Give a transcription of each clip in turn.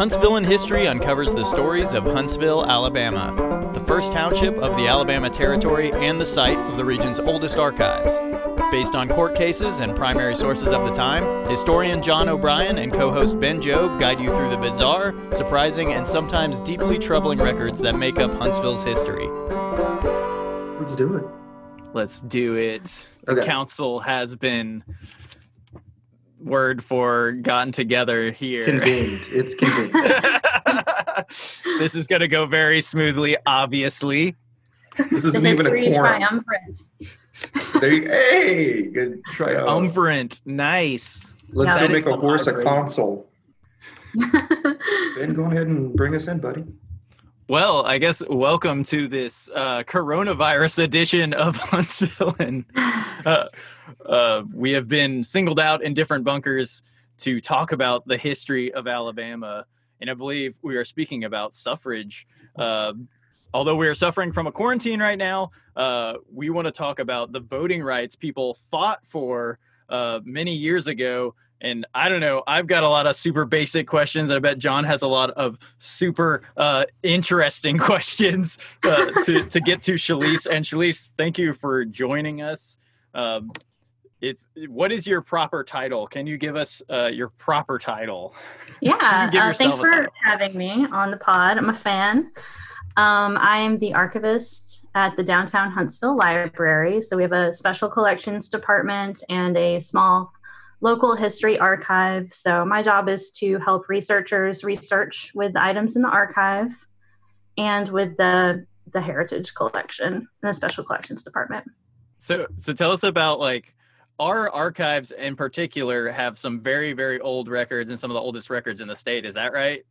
Huntsville in History uncovers the stories of Huntsville, Alabama, the first township of the Alabama Territory and the site of the region's oldest archives. Based on court cases and primary sources of the time, historian John O'Brien and co host Ben Job guide you through the bizarre, surprising, and sometimes deeply troubling records that make up Huntsville's history. Let's do it. Let's do it. The council has been word for gotten together here. Convened. It's convened. this is going to go very smoothly, obviously. This isn't even history a quorum. triumvirate. There you- hey, good try uh, out. Nice. Let's No, go that make is a horse a some consul. Ben, go ahead and bring us in, buddy. Well, I guess welcome to this uh, coronavirus edition of Huntsville. And uh, uh, we have been singled out in different bunkers to talk about the history of Alabama. And I believe we are speaking about suffrage. Uh, although we are suffering from a quarantine right now, uh, we want to talk about the voting rights people fought for uh, many years ago. And I don't know, I've got a lot of super basic questions. I bet John has a lot of super uh, interesting questions uh, to, to get to Shalise. And Shalise, thank you for joining us. Um, if, what is your proper title? Can you give us uh, your proper title? Yeah, uh, thanks for having me on the pod. I'm a fan. Um, I am the archivist at the downtown Huntsville Library. So we have a special collections department and a small local history archive. So my job is to help researchers research with the items in the archive and with the the heritage collection and the special collections department. So, so tell us about like our archives in particular have some very, very old records and some of the oldest records in the state. Is that right?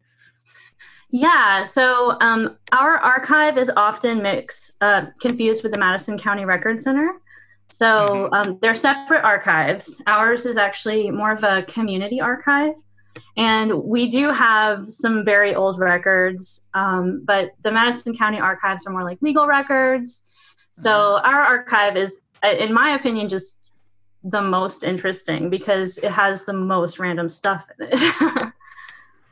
Yeah, so um, our archive is often mixed, uh, confused with the Madison County Record Center. So Mhm. um, they're separate archives. Ours is actually more of a community archive. And we do have some very old records, um, but the Madison County archives are more like legal records. So our archive is, uh, in my opinion, just the most interesting because it has the most random stuff in it.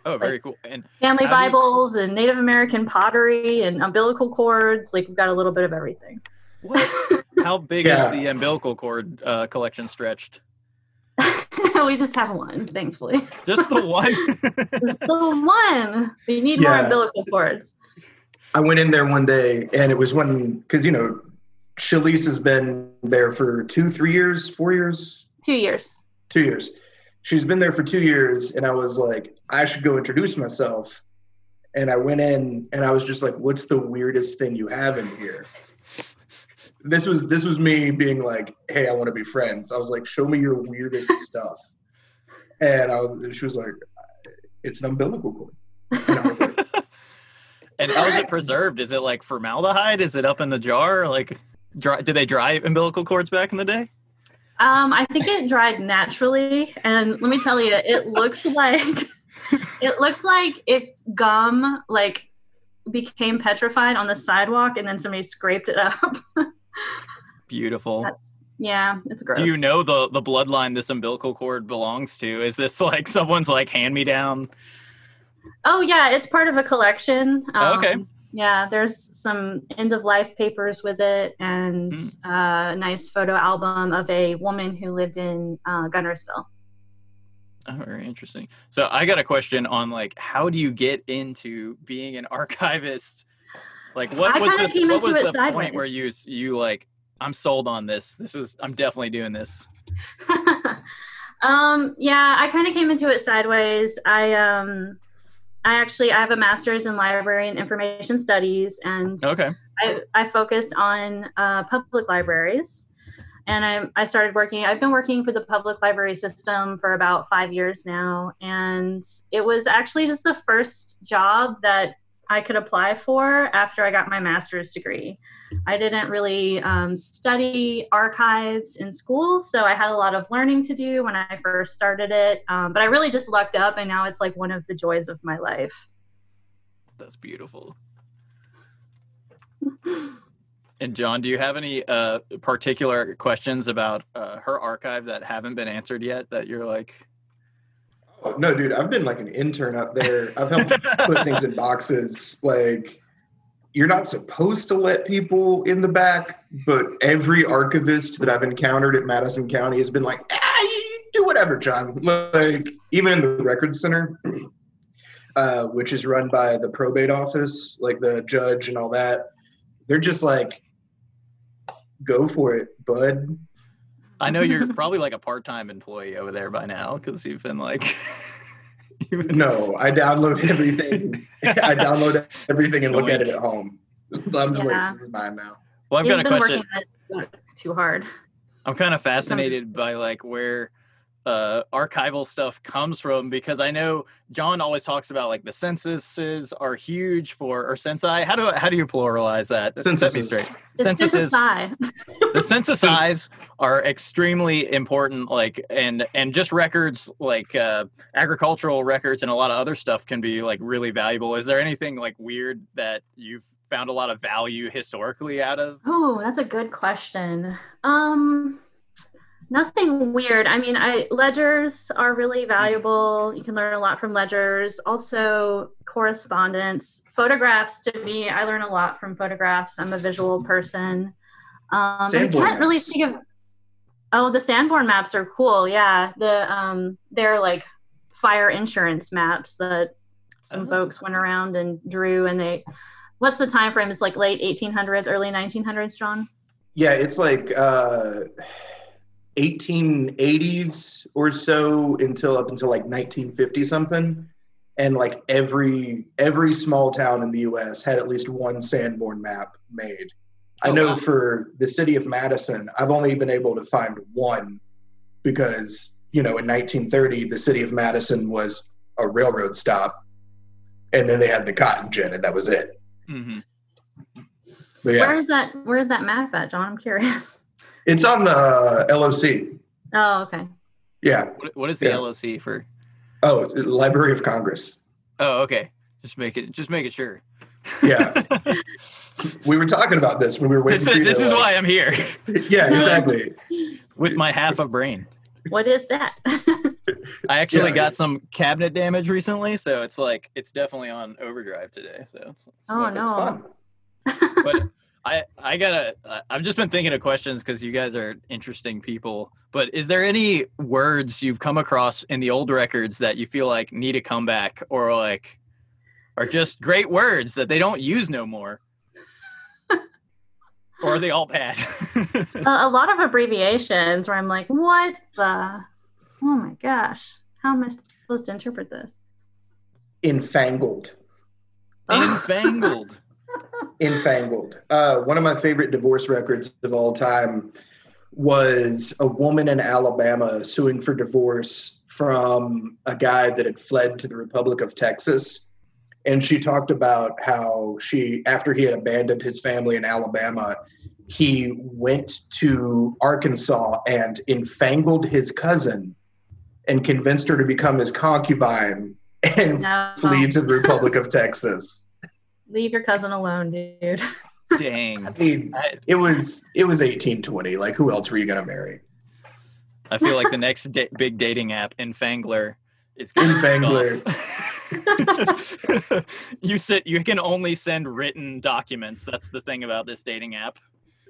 Oh, very cool. And family do you- Bibles and Native American pottery and umbilical cords. Like we've got a little bit of everything. what? How big Yeah. is the umbilical cord uh, collection stretched? we just have one, thankfully. Just the one. Just the one. We need more umbilical cords. I went in there one day, and it was when, because, you know, Shalise has been there for two, three years, four years, Two years. two years. She's been there for two years, and I was like, I should go introduce myself. And I went in, and I was just like, "What's the weirdest thing you have in here?" This was this was me being like, "Hey, I want to be friends." I was like, "Show me your weirdest stuff," and I was. She was like, "It's an umbilical cord." And I was like, and how is it preserved? Is it like formaldehyde? Is it up in the jar? Like, dry, did they dry umbilical cords back in the day? Um, I think it dried naturally, and let me tell you, it looks like it looks like if gum like became petrified on the sidewalk and then somebody scraped it up. Beautiful. That's yeah, it's gross. Do you know the the bloodline this umbilical cord belongs to? Is this like someone's like hand me down? Oh yeah, it's part of a collection. Oh, okay. Um, Yeah, there's some end of life papers with it, and Hmm. uh, a nice photo album of a woman who lived in uh, Guntersville. Oh, very interesting. So I got a question on like how do you get into being an archivist? Like what I was this, came what was into the it point where you you like I'm sold on this. This is I'm definitely doing this. um, yeah, I kind of came into it sideways. I um, I actually I have a master's in library and information studies, and Okay. I, I focused on uh, public libraries and I, I started working i've been working for the public library system for about five years now and it was actually just the first job that i could apply for after i got my master's degree i didn't really um, study archives in school so i had a lot of learning to do when i first started it um, but i really just lucked up and now it's like one of the joys of my life That's beautiful. And John, do you have any uh, particular questions about uh, her archive that haven't been answered yet? That you're like, Oh, no, dude, I've been like an intern up there. I've helped put things in boxes. Like, you're not supposed to let people in the back, but every archivist that I've encountered at Madison County has been like, ah, you do whatever, John. Like, even in the record center, uh, which is run by the probate office, like the judge and all that, they're just like, go for it, bud. I know you're probably like a part-time employee over there by now because you've been like. you've been- No, I download everything. I download everything and look at it at home. I'm just Yeah. like, this is mine now. Well, I've He's got a been question. working too hard. I'm kind of fascinated by like where uh, archival stuff comes from because I know John always talks about like the censuses are huge for or censi. How do how do you pluralize that? Set me Censuses. straight. It's Censuses. just a sigh. the census size are extremely important like and and just records like uh agricultural records and a lot of other stuff can be like really valuable is there anything like weird that you've found a lot of value historically out of Oh, that's a good question. Um, nothing weird. I mean, I ledgers are really valuable. You can learn a lot from ledgers. Also, correspondence, photographs. To me, I learn a lot from photographs. I'm a visual person. Um, I can't really think of. Oh, the Sanborn maps are cool. Yeah, the um, they're like fire insurance maps that some Oh. folks went around and drew, and they. What's the time frame? It's like late 1800s, early 1900s, John. Yeah, it's like uh, 1880s or so until up until like 1950 something, and like every every small town in the U.S. had at least one Sanborn map made. I Oh, know wow. for the city of Madison, I've only been able to find one because you know in 1930 the city of Madison was a railroad stop, and then they had the cotton gin, and that was it. Mhm. Yeah, Where is that? Where is that map at, John? I'm curious. It's on the uh, LOC. Oh, okay. Yeah. what, what is the Yeah. loc for Oh, Library of Congress. oh okay just make it just make it sure Yeah. We were talking about this when we were waiting. this, for you is, this to, is like- why i'm here Yeah, exactly. with my half a brain What is that? i actually Yeah. got some cabinet damage recently so it's like it's definitely on overdrive today so it's, it's Oh, not- no. It's fun. but I I gotta I- I've just been thinking of questions because you guys are interesting people. But is there any words you've come across in the old records that you feel like need a comeback or like are just great words that they don't use no more? or are they all bad? a, a lot of abbreviations where I'm like, what the? Oh my gosh. How am I supposed to interpret this? Infangled. Infangled. Infangled. Uh, one of my favorite divorce records of all time was a woman in Alabama suing for divorce from a guy that had fled to the Republic of Texas. And she talked about how she, after he had abandoned his family in Alabama, he went to Arkansas and infangled his cousin and convinced her to become his concubine and No. flee to the Republic of Texas. Leave your cousin alone, dude. Dang. I mean, it was it was 1820. Like, who else were you gonna marry? I feel like the next da- big dating app, Infangler, is gonna take Infangler. off. you sit. You can only send written documents. That's the thing about this dating app.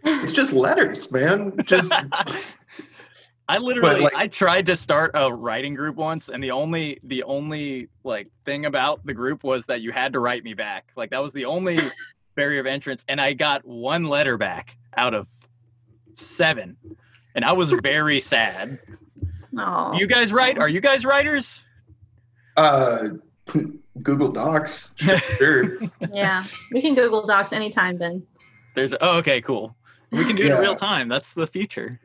It's just letters, man. Just I literally like- I tried to start a writing group once and the only the only like thing about the group was that you had to write me back. Like that was the only barrier of entrance and I got one letter back out of 7. And I was very sad. Oh. You guys write? Are you guys writers? uh, Google Docs. Sure. yeah. We can Google Docs anytime, Ben. There's Oh, okay, cool. We can do it in real time. That's the future.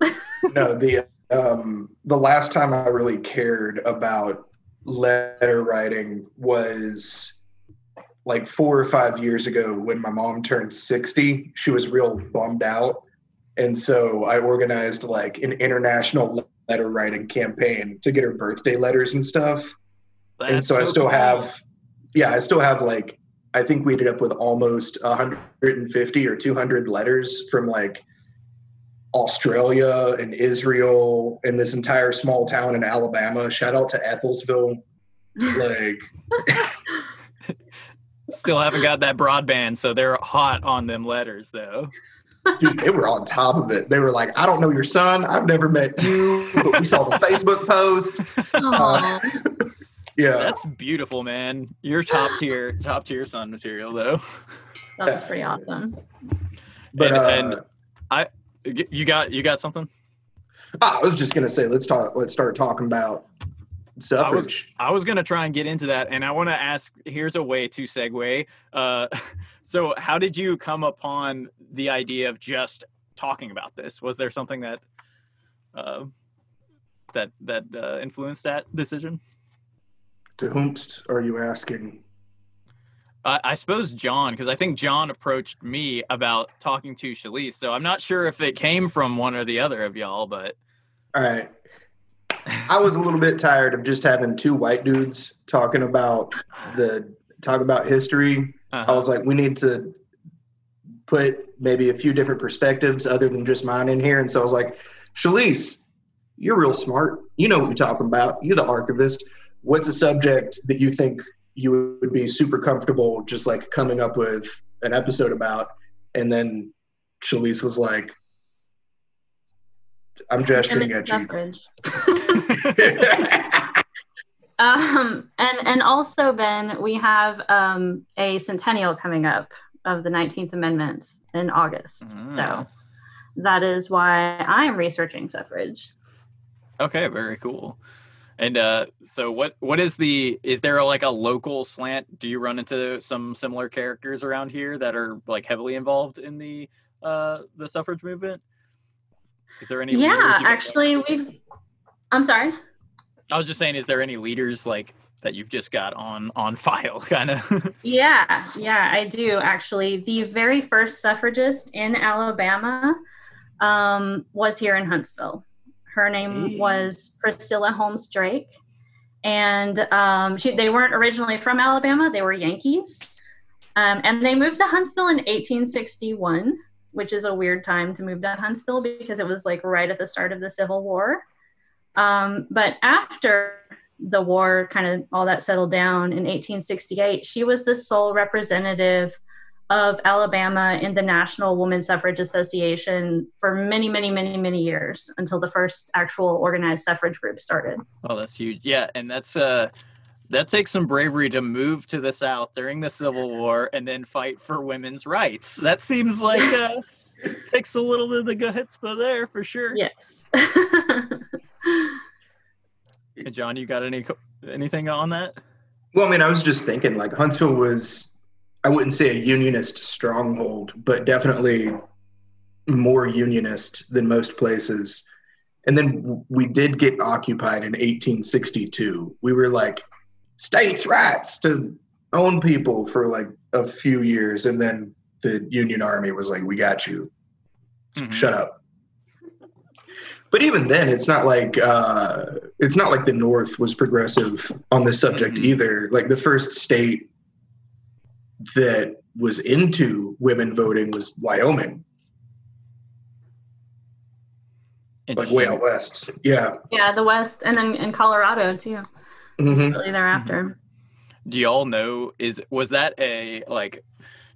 no, the um, the last time I really cared about letter writing was like four or five years ago when my mom turned 60. She was real bummed out. And so I organized like an international letter writing campaign to get her birthday letters and stuff. and That's so, I still cool. have, yeah, I still have like, I think we ended up with almost 150 or 200 letters from like Australia and Israel and this entire small town in Alabama. Shout out to Ethelsville. Like Still haven't got that broadband, so they're hot on them letters though. dude, they were on top of it. They were like, I don't know your son. I've never met you, but we saw the Facebook post. Aw. Yeah. That's beautiful, man. You're top tier, top tier son material though. That's pretty awesome. But and- uh, and- You got you got something? I was just gonna say, let's talk. Let's start talking about suffrage. I was gonna try and get into that, and I want to ask. Here's a way to segue. Uh, so, how did you come upon the idea of just talking about this? Was there something that uh, that that uh, influenced that decision? To whomst are you asking? I, I suppose John, because I think John approached me about talking to Shalise. So I'm not sure if it came from one or the other of y'all, but All right. I was a little bit tired of just having two white dudes talking about the talk about history. I uh, was like, we need to put maybe a few different perspectives other than just mine in here. And so I was like, Shalise, you're real smart. You know what you're talking about. You're the archivist. What's a subject that you think you would be super comfortable just like coming up with an episode about? And then Shalise was like, I'm gesturing at suffrage. you. Um, and and also, Ben, we have um, a centennial coming up of the 19th Amendment in August. Ah. So that is why I'm researching suffrage. Okay, very cool. And uh, so, what what is the? Is there like a local slant? Do you run into some similar characters around here that are like heavily involved in the uh, the suffrage movement? Is there any? Yeah, actually, we've. I'm sorry. I was just saying, is there any leaders like that you've just got on on file, kind of? Yeah, yeah, I do actually. The very first suffragist in Alabama um, was here in Huntsville. Her name was Priscilla Holmes Drake, and um, she, they weren't originally from Alabama; they were Yankees, um, and they moved to Huntsville in 1861, which is a weird time to move to Huntsville because it was like right at the start of the Civil War. Um, but after the war kind of all that settled down in 1868, she was the sole representative of Alabama in the National Woman Suffrage Association for many, many, many, many years until the first actual organized suffrage group started. oh, that's huge. Yeah, and that's uh, that takes some bravery to move to the South during the Civil War and then fight for women's rights. That seems like uh, takes a little bit of the chutzpah there for sure. yes. John, you got any co- anything on that? Well, I mean, I was just thinking like Huntsville was, I wouldn't say a unionist stronghold, but definitely more unionist than most places. And then we did get occupied in 1862. We were like states' rights to own people for like a few years. And then the Union Army was like, we got you. Mhm. Shut up. But even then, it's not like uh, it's not like the North was progressive on this subject Mhm. either. Like the first state that was into women voting was Wyoming, like way out west. Yeah. yeah, the West, and then in Colorado too, Mhm. shortly thereafter. Do y'all know is was that a like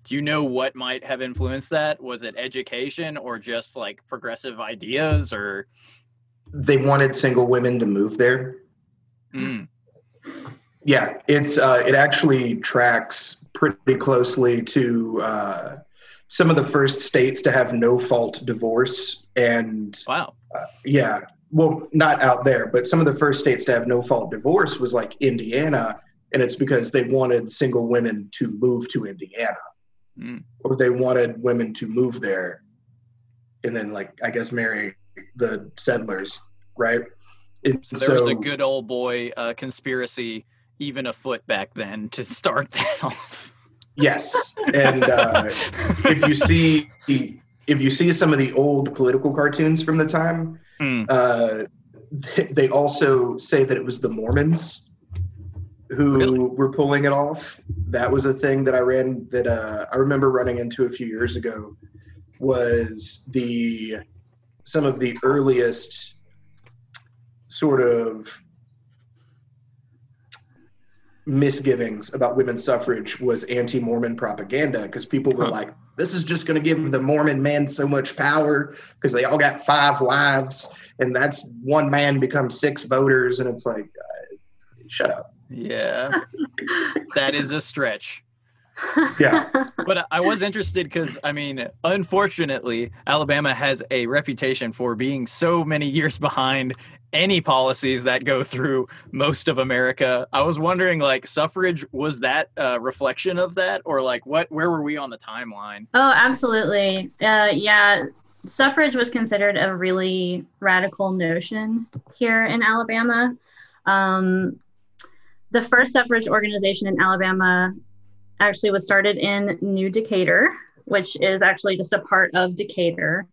do you know what might have influenced that? Was it education or just like progressive ideas or They wanted single women to move there. Mm, Yeah, it's uh, it actually tracks pretty closely to uh, some of the first states to have no fault divorce, and wow. yeah, well, not out there, but some of the first states to have no fault divorce was like Indiana, and it's because they wanted single women to move to Indiana, Mm. or they wanted women to move there, and then like I guess marry the settlers, right? It- So there was a good old boy uh, conspiracy even afoot back then to start that off. Yes, and uh, if you see if you see some of the old political cartoons from the time, Mm. uh, they- also say that it was the Mormons who Really? were pulling it off. That was a thing that I ran that uh, I remember running into a few years ago. Was the some of the earliest sort of misgivings about women's suffrage was anti-Mormon propaganda because people were Huh. like, "This is just going to give the Mormon men so much power because they all got five wives, and that's one man becomes six voters." And it's like, uh, shut up. Yeah, that is a stretch. Yeah. But I was interested because, I mean, unfortunately, Alabama has a reputation for being so many years behind any policies that go through most of America. I was wondering, like, suffrage was that a reflection of that, or like, what? Where were we on the timeline? Oh, absolutely. Uh, yeah, suffrage was considered a really radical notion here in Alabama. Um, the first suffrage organization in Alabama actually was started in New Decatur, which is actually just a part of Decatur,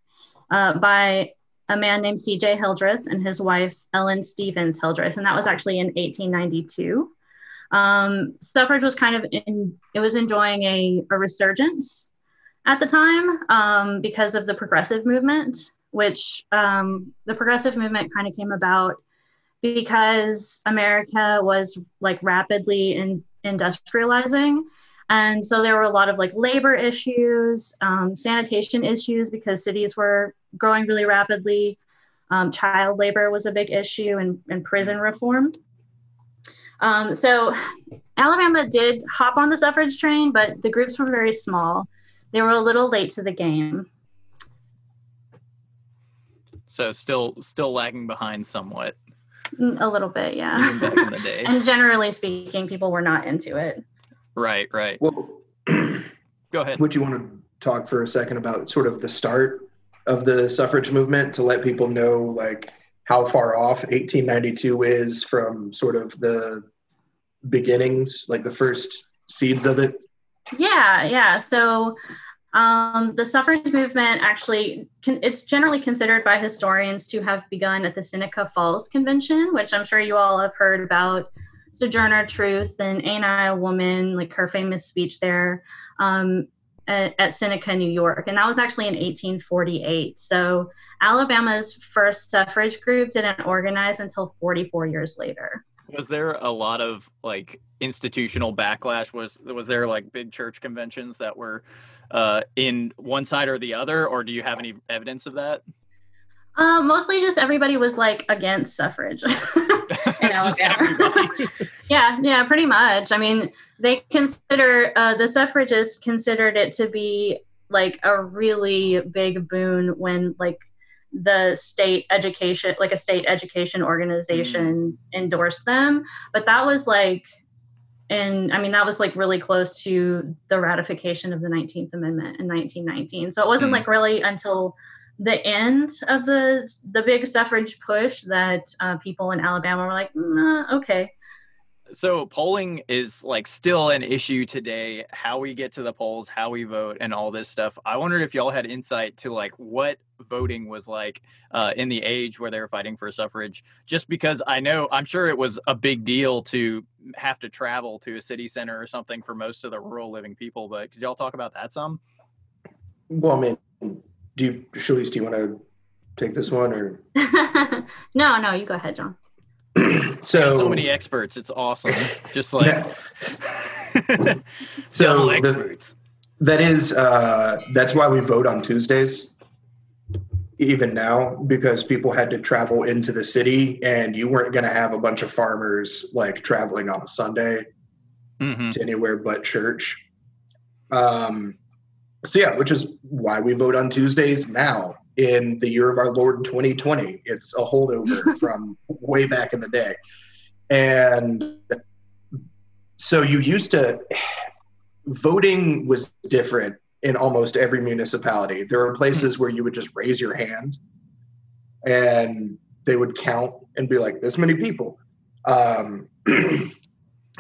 uh, by a man named C.J. Hildreth and his wife Ellen Stevens Hildreth, and that was actually in 1892. Um, suffrage was kind of in, it was enjoying a, a resurgence at the time um, because of the progressive movement, which um, the progressive movement kind of came about because America was like rapidly in, industrializing. And so there were a lot of like labor issues, um, sanitation issues because cities were growing really rapidly. Um, child labor was a big issue and, and prison reform. Um, so Alabama did hop on the suffrage train, but the groups were very small. They were a little late to the game. So still, still lagging behind somewhat, Mm, A little bit, yeah. even back in the day. and generally speaking, people were not into it. right, right. Well, Go ahead. would you want to talk for a second about sort of the start of the suffrage movement to let people know like how far off 1892 is from sort of the beginnings, like the first seeds of it? Yeah, yeah. So um, the suffrage movement actually, can, it's generally considered by historians to have begun at the Seneca Falls Convention, which I'm sure you all have heard about. Sojourner Truth and Ain't I a Woman, like her famous speech there um, at, at Seneca, New York. And that was actually in 1848. So Alabama's first suffrage group didn't organize until 44 years later. Was there a lot of like institutional backlash? Was was there like big church conventions that were uh, in one side or the other, or do you have any evidence of that? Uh, mostly just everybody was like against suffrage. in Alabama. yeah, yeah, pretty much. I mean, they consider uh, the suffragists considered it to be like a really big boon when like the state education, like a state education organization, endorsed them. But that was like, and I mean, that was like really close to the ratification of the 19th Amendment in 1919. So it wasn't Mm. like really until the end of the the big suffrage push that uh, people in Alabama were like, "Nah, okay. So polling is like still an issue today. How we get to the polls, how we vote, and all this stuff. I wondered if y'all had insight to like what voting was like uh, in the age where they were fighting for suffrage. Just because I know, I'm sure it was a big deal to have to travel to a city center or something for most of the rural living people. But could y'all talk about that some? Well, I mean, do you, Shalise, do you want to take this one or? no, no, you go ahead, John. So, so many experts. It's awesome. Just like Yeah. double So the- experts. that is uh, that's why we vote on Tuesdays, even now, because people had to travel into the city, and you weren't going to have a bunch of farmers like traveling on a Sunday hmm to anywhere but church. Um, so yeah, which is why we vote on Tuesdays now in the year of our Lord 2020. It's a holdover from way back in the day. And so you used to voting was different in almost every municipality. There were places where you would just raise your hand and they would count and be like, this many people. Um,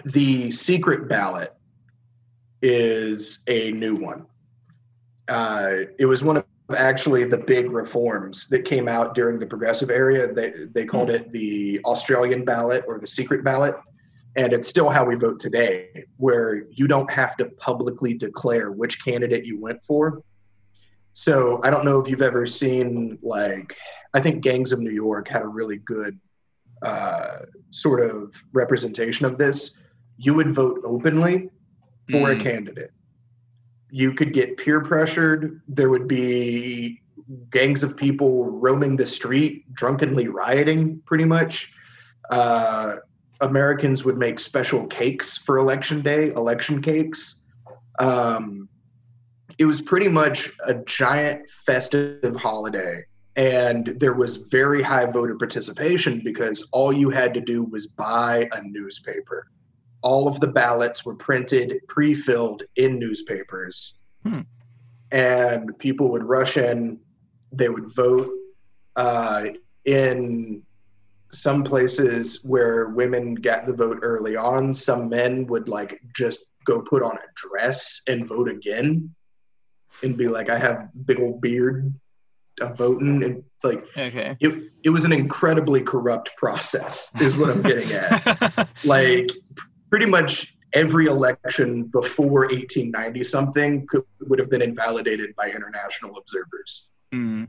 the secret ballot is a new one. Uh, it was one of actually the big reforms that came out during the progressive era. They they called it the Australian ballot or the secret ballot, and it's still how we vote today, where you don't have to publicly declare which candidate you went for. So I don't know if you've ever seen like I think Gangs of New York had a really good uh, sort of representation of this. You would vote openly for Mm. a candidate. You could get peer pressured. There would be gangs of people roaming the street, drunkenly rioting, pretty much. Uh, Americans would make special cakes for election day, election cakes. Um, it was pretty much a giant festive holiday. And there was very high voter participation because all you had to do was buy a newspaper. All of the ballots were printed, pre filled in newspapers. Hmm. And people would rush in, they would vote. Uh, in some places where women got the vote early on, some men would like just go put on a dress and vote again and be like, I have big old beard, I'm voting. And like, Okay. it, it was an incredibly corrupt process, is what I'm getting at. like, pretty much every election before 1890 something could, would have been invalidated by international observers. Mm.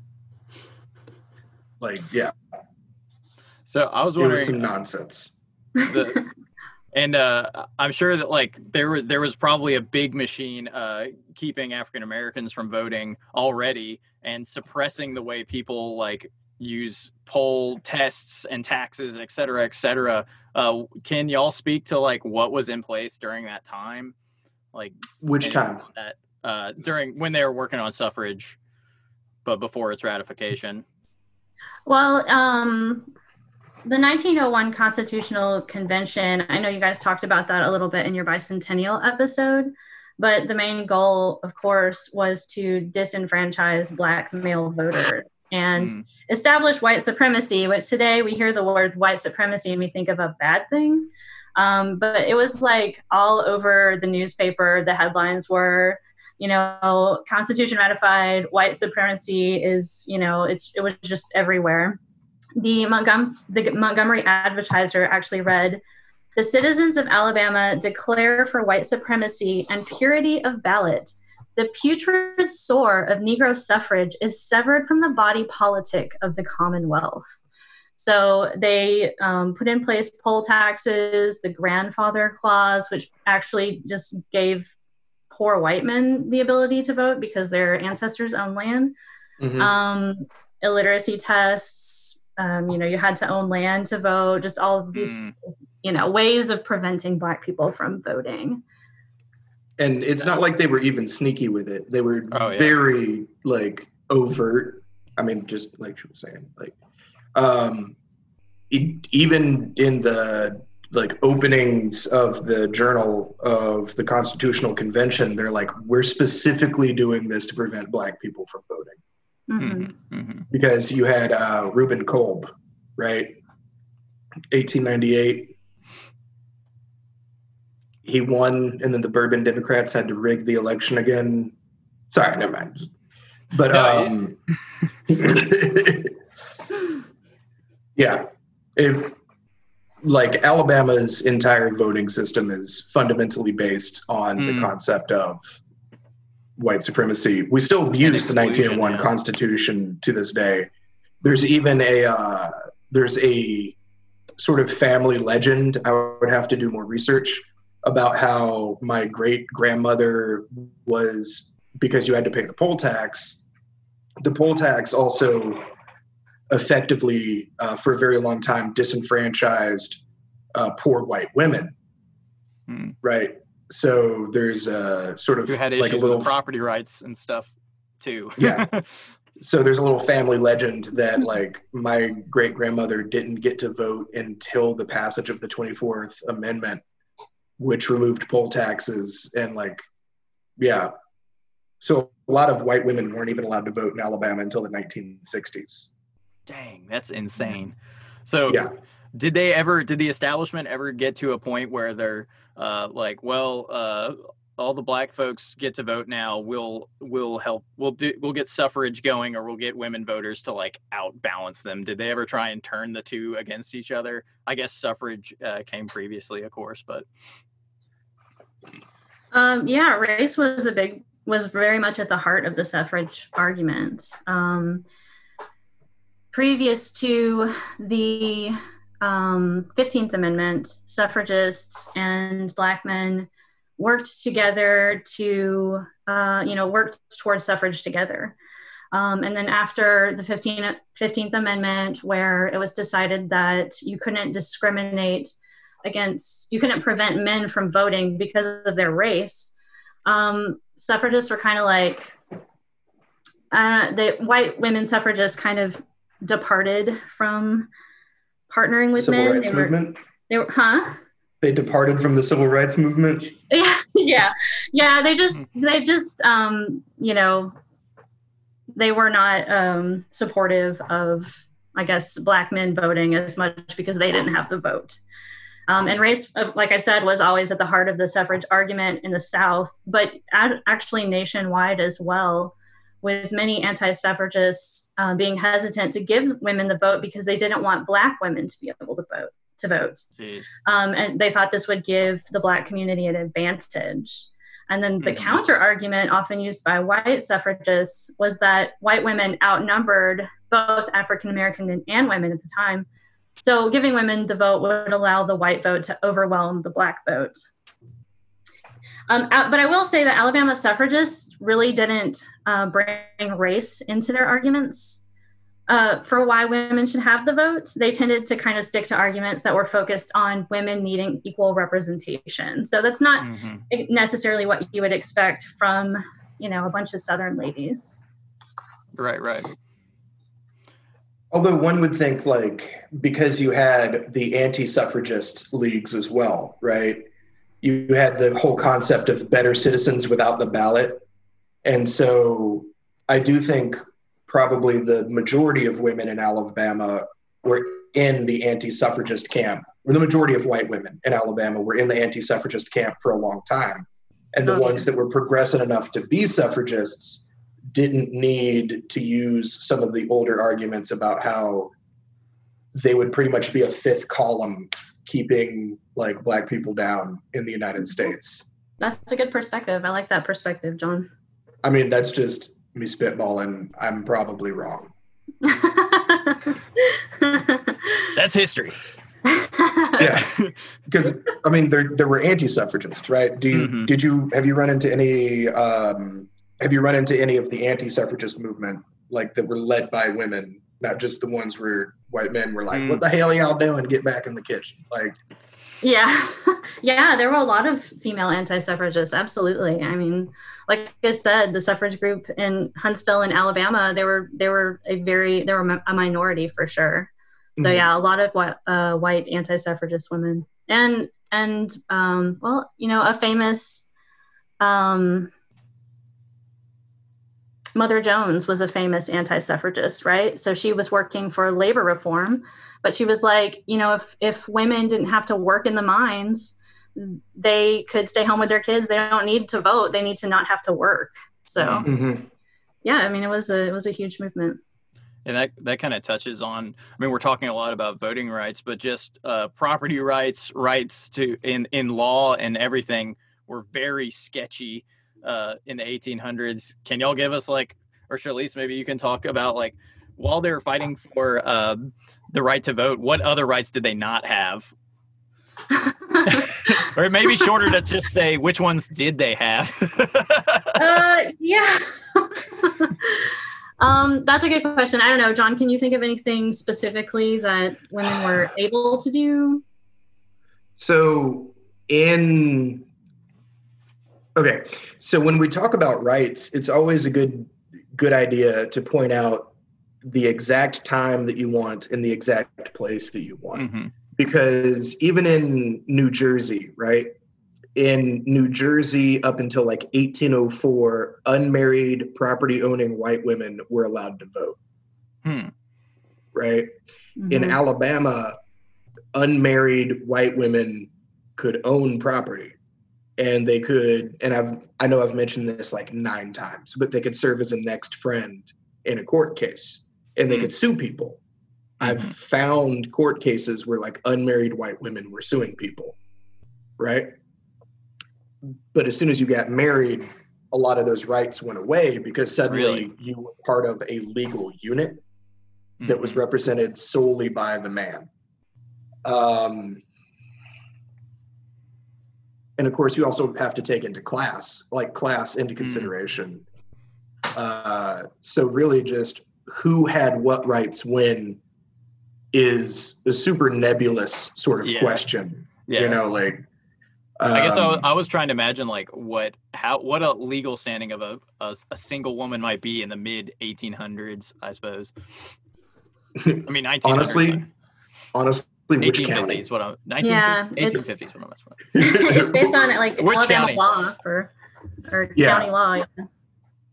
Like, yeah, So I was wondering. it was some nonsense. the, and uh, I'm sure that like there was there was probably a big machine uh, keeping African Americans from voting already and suppressing the way people like use poll tests and taxes, et cetera, et cetera. Uh, can y'all speak to like what was in place during that time, like Which time? that uh, during when they were working on suffrage, but before its ratification? Well, um, the 1901 Constitutional Convention, I know you guys talked about that a little bit in your bicentennial episode, but the main goal, of course, was to disenfranchise Black male voters and Mm. establish white supremacy, which today we hear the word white supremacy and we think of a bad thing. Um, but it was like all over the newspaper, the headlines were, you know, Constitution ratified, white supremacy is, you know, it's it was just everywhere. The, Montgom- the Montgomery Advertiser actually read, "The citizens of Alabama declare for white supremacy and purity of ballot. The putrid sore of Negro suffrage is severed from the body politic of the Commonwealth." So they um, put in place poll taxes, the grandfather clause, which actually just gave poor white men the ability to vote because their ancestors owned land. Mhm. Um, illiteracy tests, um, you know, you had to own land to vote, just all of these, you know, ways of preventing Black people from voting. And it's not like they were even sneaky with it. They were Oh, yeah. very like overt. I mean, just like she was saying, like um, e- even in the like openings of the journal of the Constitutional Convention, they're like, we're specifically doing this to prevent Black people from voting Mhm. Mhm, mhm. because you had uh, Reuben Kolb, right? 1898. He won, and then the Bourbon Democrats had to rig the election again. Sorry, never mind. But No, um, yeah, if like Alabama's entire voting system is fundamentally based on the Mm. concept of white supremacy. We still use the 1901 yeah. Constitution to this day. There's even a uh, there's a sort of family legend. I would have to do more research about how my great grandmother was because you had to pay the poll tax. The poll tax also effectively, uh, for a very long time, disenfranchised uh, poor white women. Hmm. Right. So there's a sort of Who had like a little with property rights and stuff too. Yeah. so there's a little family legend that like my great grandmother didn't get to vote until the passage of the 24th amendment which removed poll taxes and like yeah so a lot of white women weren't even allowed to vote in alabama until the 1960s Dang, that's insane. So yeah did they ever did the establishment ever get to a point where they're uh like, well, uh all the black folks get to vote now. We'll we'll help we'll do we'll get suffrage going or we'll get women voters to like outbalance them. Did they ever try and turn the two against each other? I guess suffrage uh, came previously, of course, but Um, yeah, race was a big was very much at the heart of the suffrage argument. Um, previous to the um, 15th Amendment, suffragists and Black men worked together to, uh, you know, work towards suffrage together. Um, and then after the 15, 15th Amendment, where it was decided that you couldn't discriminate against, you couldn't prevent men from voting because of their race, um, suffragists were kind of like, uh, the white women suffragists kind of departed from partnering with Civil men. rights they were, movement. they were, huh? They departed from the civil rights movement. yeah yeah yeah they just they just um you know they were not um supportive of i guess black men voting as much because they didn't have the vote um, and race uh, like i said was always at the heart of the suffrage argument in the south but actually nationwide as well with many anti-suffragists uh, being hesitant to give women the vote because they didn't want black women to be able to vote to vote. Um, and they thought this would give the black community an advantage. And then the Mhm. counter argument often used by white suffragists was that white women outnumbered both african american men and women at the time so giving women the vote would allow the white vote to overwhelm the black vote um, but I will say that Alabama suffragists really didn't uh, bring race into their arguments uh, for why women should have the vote. They tended to kind of stick to arguments that were focused on women needing equal representation. So that's not Mhm. necessarily what you would expect from, you know, a bunch of Southern ladies. Right, right. Although one would think, like, because you had the anti suffragist leagues as well, right? You had the whole concept of better citizens without the ballot. And so I do think probably the majority of women in Alabama were in the anti suffragist camp, or the majority of white women in Alabama were in the anti suffragist camp for a long time. And the ones that were progressive enough to be suffragists didn't need to use some of the older arguments about how they would pretty much be a fifth column keeping like black people down in the United States. That's a good perspective. I like that perspective, John. I mean, that's just me spitballing. I'm probably wrong. That's history. Yeah. Because I mean, there there were anti-suffragists, right? Do you Mhm. did you have you run into any um, have you run into any of the anti-suffragist movement like that were led by women, not just the ones where white men were like, Mm. "What the hell y'all doing? Get back in the kitchen!" Like, Yeah. yeah, there were a lot of female anti suffragists. Absolutely. I mean, like I said, the suffrage group in Huntsville in Alabama, they were they were a very they were a minority for sure. So Mhm. yeah, a lot of white, uh, white anti suffragist women. And and um well, you know, a famous um Mother Jones was a famous anti suffragist, right? So she was working for labor reform, but she was like, you know, if if women didn't have to work in the mines, they could stay home with their kids. They don't need to vote. They need to not have to work. So Mhm. Mhm. yeah, I mean, it was a it was a huge movement. And that that kind of touches on. I mean, we're talking a lot about voting rights, but just uh, property rights, rights to in in law and everything were very sketchy uh, in the 1800s. Can y'all give us like, or Shalise, maybe you can talk about like, while they were fighting for um, the right to vote, what other rights did they not have? or it may be shorter to just say which ones did they have. uh, yeah. um, that's a good question. I don't know, John. Can you think of anything specifically that women were able to do? So in okay, so when we talk about rights, it's always a good good idea to point out the exact time that you want in the exact place that you want. Mhm. Because even in New Jersey, right? In New Jersey, up until like 1804, unmarried property owning white women were allowed to vote, Hmm. right? in Mhm. Alabama, unmarried white women could own property and they could and I've I know I've mentioned this like 9 times, but they could serve as a next friend in a court case and they Hmm. could sue people. I've Mhm. found court cases where like unmarried white women were suing people. Right? But as soon as you got married, a lot of those rights went away because suddenly Really? you were part of a legal unit that was Mhm. represented solely by the man. Um, and of course, you also have to take into class, like class into consideration. Uh, so really, just who had what rights when is a super nebulous sort of Yeah. question. yeah. You know, like I guess I was, um, I was trying to imagine like what how what a legal standing of a a, a single woman might be in the mid 1800s, I suppose. I mean, 1900s. honestly, honestly, which 1850s. county? What I'm 1950s. Yeah, it's- 1850s. What I'm asking. it's based on like Which Alabama county? law or or Yeah. county law.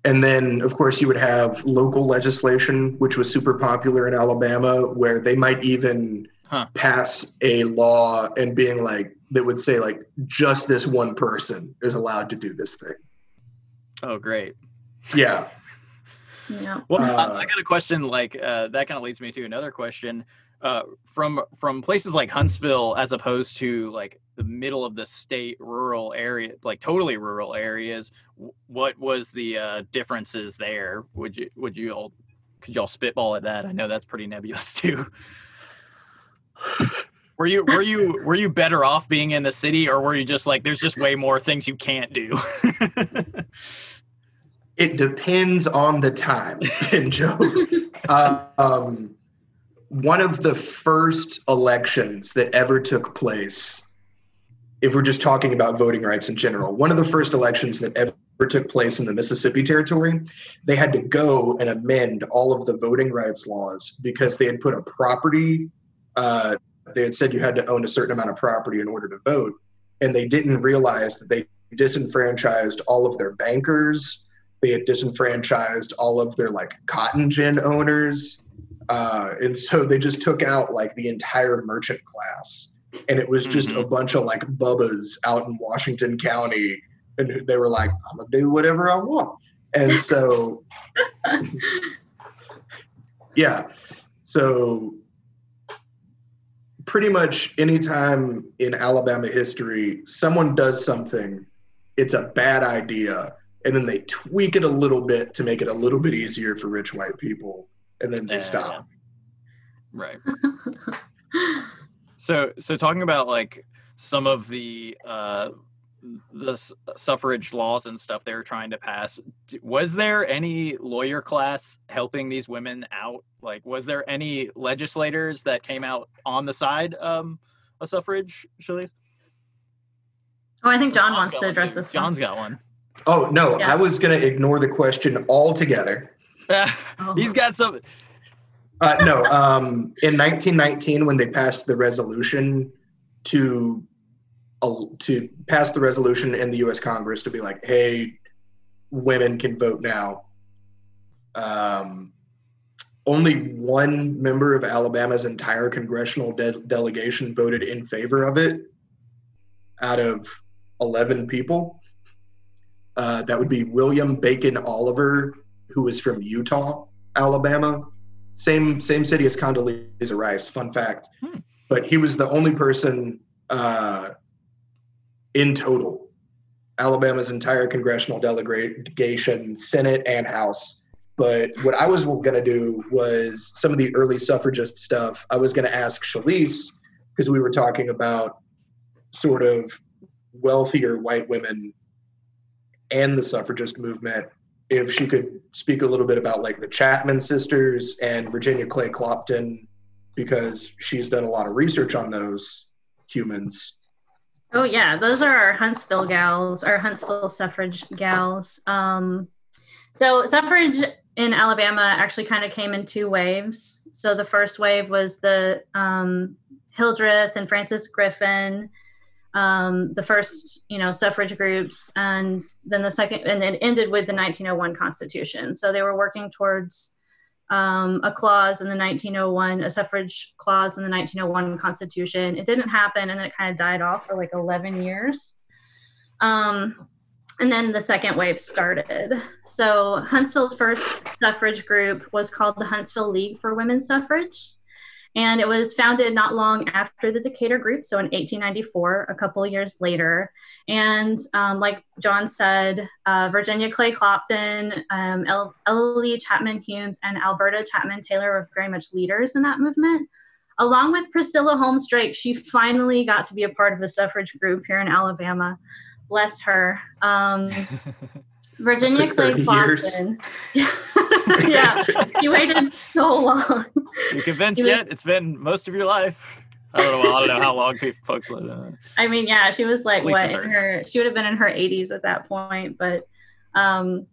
And then, of course, you would have local legislation, which was super popular in Alabama, where they might even Huh. pass a law and being like, that would say, like, just this one person is allowed to do this thing. Oh, great. Yeah. Yeah. Well, Uh, I, I got a question. Like uh, that kind of leads me to another question. Uh, from from places like Huntsville, as opposed to like the middle of the state, rural area, like totally rural areas, what was the uh, differences there? Would you would you all could y'all spitball at that? I know that's pretty nebulous too. Were you were you were you better off being in the city, or were you just like there's just way more things you can't do? It depends on the time. And Joe, uh, um, one of the first elections that ever took place, if we're just talking about voting rights in general, one of the first elections that ever took place in the Mississippi Territory, they had to go and amend all of the voting rights laws because they had put a property, uh, they had said you had to own a certain amount of property in order to vote. And they didn't realize that they disenfranchised all of their bankers they had disenfranchised all of their like cotton gin owners uh, and so they just took out like the entire merchant class. And it was just a bunch of like bubbas out in washington county. And they were like i'm gonna do whatever i want. And so yeah. So pretty much anytime in alabama history someone does something it's a bad idea. And then they tweak it a little bit to make it a little bit easier for rich white people and then they Yeah, stop right. So, so talking about like some of the uh, the s- suffrage laws and stuff they were trying to pass, d- was there any lawyer class helping these women out? Like, was there any legislators that came out on the side um, of suffrage? Shalise? Oh, I think John John's wants to address too. this one. John's got one. oh no Yeah. i was going to ignore the question altogether He's got some. uh, no um, in 1919 when they passed the resolution to uh, to pass the resolution in the us congress to be like hey women can vote now um, only one member of alabama's entire congressional de- delegation voted in favor of it out of 11 people uh, that would be william bacon oliver who was from eutaw alabama. Same same city as condoleezza rice fun fact. Hmm. but he was the only person uh, in total. Alabama's entire congressional delegation senate and house. But what i was going to do was some of the early suffragist stuff. I was going to ask Shalise because we were talking about sort of wealthier white women and the suffragist movement if she could speak a little bit about like the chapman sisters and virginia clay clopton because she's done a lot of research on those humans Oh yeah, those are our Huntsville gals, our Huntsville suffrage gals. Um, so suffrage in Alabama actually kind of came in two waves. So the first wave was the um, Hildreth and Frances Griffin, um, the first you know suffrage groups, and then the second, and it ended with the 1901 Constitution. So they were working towards um, a clause in the 1901, a suffrage clause in the 1901 Constitution. It didn't happen, and then it kind of died off for like 11 years. Um, and then the second wave started. So Huntsville's first suffrage group was called the Huntsville League for Women's Suffrage. And it was founded not long after the Decatur Group, so in 1894, a couple years later. And um, like John said, uh, Virginia Clay Clopton, um, Chapman Humes, and Alberta Chapman Taylor were very much leaders in that movement. Along with Priscilla Holmes Drake, she finally got to be a part of a suffrage group here in Alabama. Bless her. Um, Virginia Clay Clopton. yeah, you waited so long. You convinced yet? It's been most of your life. I don't know. I don't know how long people folks live. In. I mean, yeah, she was like what in her? She would have been in her 80s at that point. But um,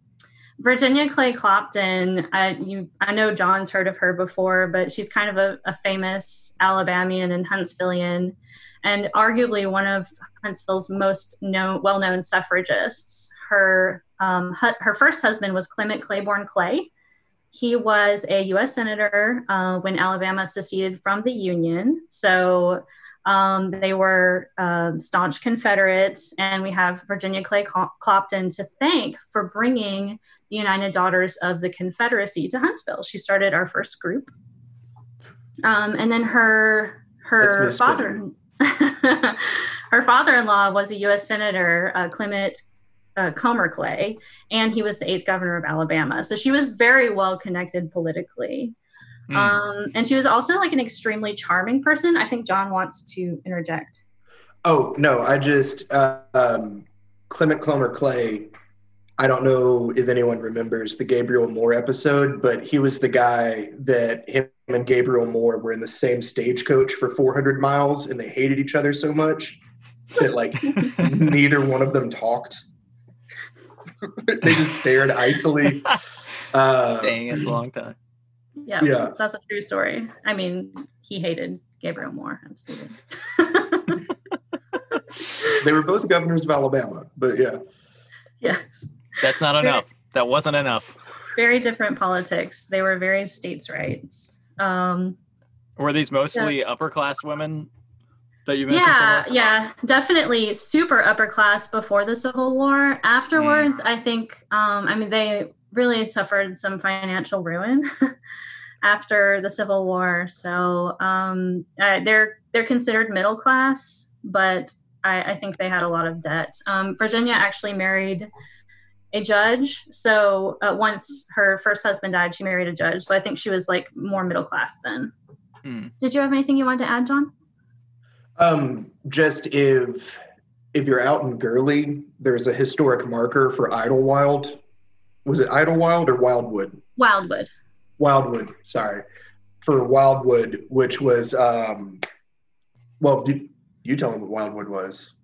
Virginia Clay Clopton, I you I know John's heard of her before, but she's kind of a, a famous Alabamian and Huntsvillian, and arguably one of Huntsville's most known, well-known suffragists. Her um, her first husband was Clement Claiborne Clay. He was a U.S. senator uh, when Alabama seceded from the Union. So um, they were um, staunch Confederates, and we have Virginia Clay Clopton to thank for bringing the United Daughters of the Confederacy to Huntsville. She started our first group, um, and then her her father her father-in-law was a U.S. senator, uh, Clement uh, Comer Clay, and he was the eighth governor of Alabama. So she was very well connected politically. Mm. Um, and she was also like an extremely charming person. I think John wants to interject. Oh no, I just uh, um, Clement Comer Clay. I don't know if anyone remembers the Gabriel Moore episode, but he was the guy that him and Gabriel Moore were in the same stagecoach for 400 miles, and they hated each other so much that like neither one of them talked. they just stared icily. Uh, Dang, it's a long time. Yeah, yeah, that's a true story. I mean, he hated Gabriel Moore, absolutely. they were both governors of Alabama, but yeah. Yes. That's not enough. That wasn't enough. Very different politics. They were very states' rights. Um, were these mostly yeah. upper class women that you mentioned? Yeah, yeah, definitely super upper class before the Civil War. Afterwards, mm. I think, um, I mean, they really suffered some financial ruin after the Civil War. So um, uh, they're they're considered middle class, but I, I think they had a lot of debt. Um, Virginia actually married a judge. So uh, once her first husband died, she married a judge. So I think she was like more middle class then. Hmm. Did you have anything you wanted to add, John? Um, just if if you're out in Gurley, there's a historic marker for Idlewild. Was it Idlewild or Wildwood? Wildwood. Wildwood. Sorry, for Wildwood, which was um, well, you, you tell them what Wildwood was.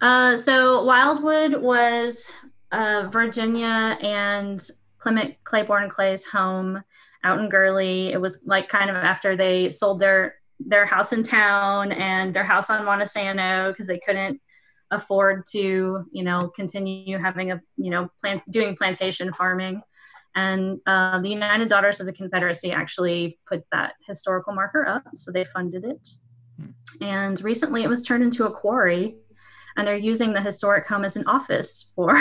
Uh, so Wildwood was uh, Virginia and Clement Claiborne Clay's home out in Gurley. It was like kind of after they sold their their house in town and their house on Monte Sano because they couldn't afford to, you know, continue having a, you know, plant doing plantation farming. And uh, the United Daughters of the Confederacy actually put that historical marker up, so they funded it. Hmm. And recently, it was turned into a quarry, and they're using the historic home as an office for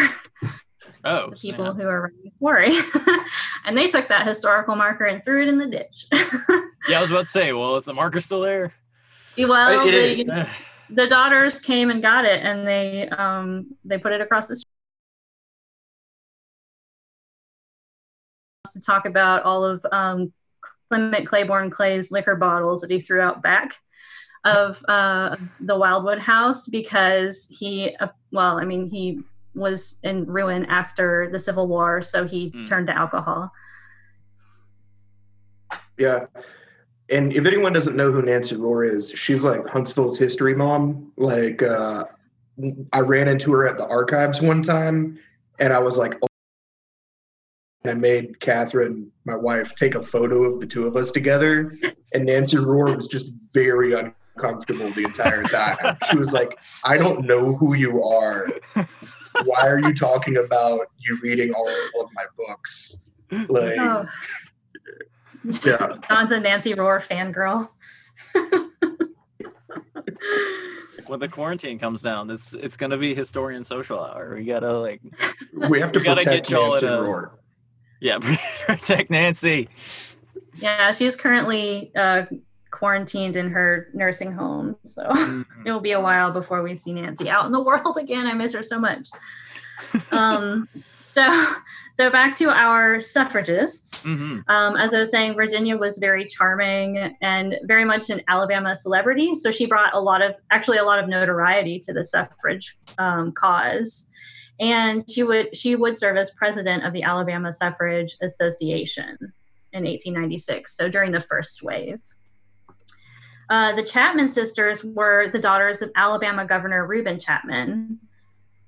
oh, people snap. who are running the quarry. and they took that historical marker and threw it in the ditch. yeah, I was about to say, well, is the marker still there? Well, the, the daughters came and got it, and they um, they put it across the street. To talk about all of um, Clement Claiborne Clay's liquor bottles that he threw out back of uh, the Wildwood House because he, uh, well, I mean, he was in ruin after the Civil War, so he mm. turned to alcohol. Yeah. And if anyone doesn't know who Nancy Rohr is, she's like Huntsville's history mom. Like, uh, I ran into her at the archives one time, and I was like, oh. I made Catherine, my wife, take a photo of the two of us together, and Nancy Rohr was just very uncomfortable the entire time. she was like, "I don't know who you are. Why are you talking about you reading all of my books?" Like, oh. Yeah. John's a Nancy Rohr fangirl. when the quarantine comes down, it's it's gonna be historian social hour. We gotta like we have to protect get Nancy a, Rohr. Yeah, protect Nancy. Yeah, she's currently uh, quarantined in her nursing home. So Mhm. it will be a while before we see Nancy out in the world again. I miss her so much. Um, so, so back to our suffragists. Mhm. Um, as I was saying, Virginia was very charming and very much an Alabama celebrity. So she brought a lot of, actually, a lot of notoriety to the suffrage um, cause. And she would she would serve as president of the Alabama Suffrage Association in 1896. So during the first wave. Uh, the Chapman sisters were the daughters of Alabama Governor Reuben Chapman,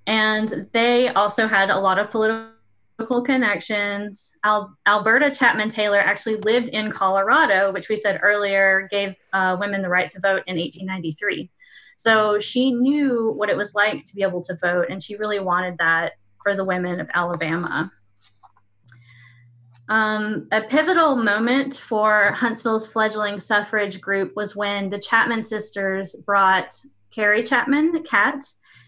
and they also had a lot of political connections. Al- Alberta Chapman Taylor actually lived in Colorado, which we said earlier gave uh, women the right to vote in 1893. So she knew what it was like to be able to vote, and she really wanted that for the women of Alabama. Um, a pivotal moment for Huntsville's fledgling suffrage group was when the Chapman sisters brought Carrie Chapman, Catt,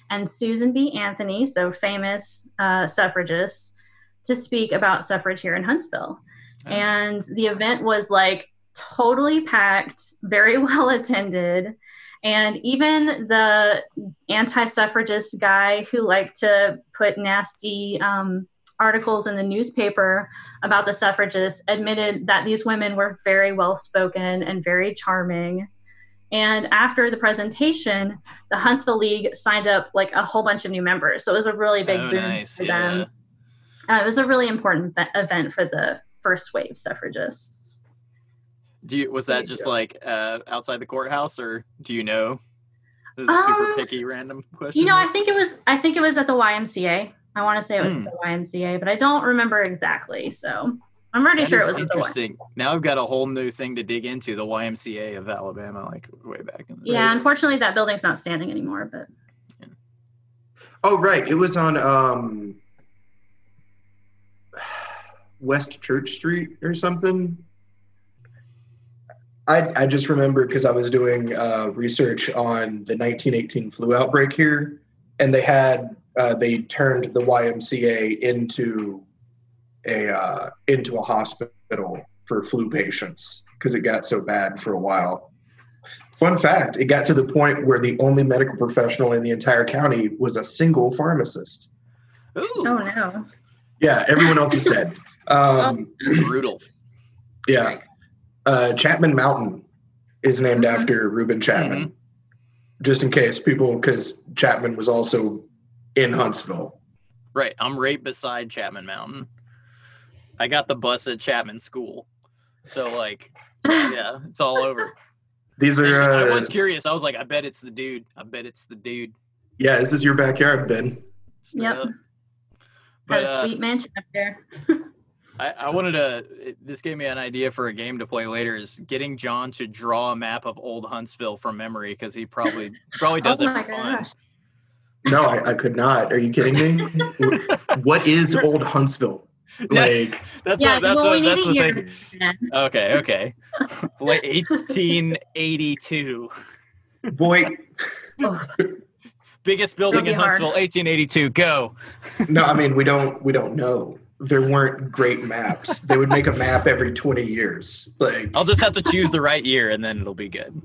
and Susan B. Anthony, so famous uh, suffragists, to speak about suffrage here in Huntsville. Oh. And the event was like totally packed, very well attended. And even the anti suffragist guy who liked to put nasty um, articles in the newspaper about the suffragists admitted that these women were very well spoken and very charming. And after the presentation, the Huntsville League signed up like a whole bunch of new members. So it was a really big Oh, boom nice. for Yeah. them. Uh, it was a really important be- event for the first wave suffragists. Do you was that just like uh, outside the courthouse, or do you know? This is a super Um, picky random question. You know, I think it was. I think it was at the YMCA. I want to say it was at the YMCA, but I don't remember exactly. So I'm pretty That sure it was at the interesting. Now I've got a whole new thing to dig into the YMCA of Alabama, like way back in the Yeah, Right. unfortunately, that building's not standing anymore. But Oh, right. It was on um, West Church Street or something. I, I just remember because I was doing uh, research on the 1918 flu outbreak here, and they had uh, they turned the YMCA into a uh, into a hospital for flu patients because it got so bad for a while. Fun fact: it got to the point where the only medical professional in the entire county was a single pharmacist. Ooh, oh no, Yeah, everyone else is dead. Um, brutal. yeah, uh, Chapman Mountain is named Mhm. after Reuben Chapman. Just in case people, because Chapman was also in Huntsville. Right, I'm right beside Chapman Mountain. I got the bus at Chapman School, so like, yeah, it's all over. These are, I uh, was curious. I was like, I bet it's the dude. I bet it's the dude. yeah, this is your backyard, Ben. Straight Yep. up. had But a uh, sweet mansion up there. I, I wanted to. it- This gave me an idea for a game to play later. Is getting John to draw a map of old Huntsville from memory because he probably probably does oh it my for fun. Gosh! No, I, I could not. Are you kidding me? what is Old Huntsville? Like, That's yeah, what, that's well, what, we that's a the year. thing. then. Okay, okay. Late 1882. boy, Biggest building be in hard. Huntsville, 1882. Go. no, I mean we don't we don't know. There weren't great maps. They would make a map every 20 years. Like I'll just have to choose the right year and then it'll be good.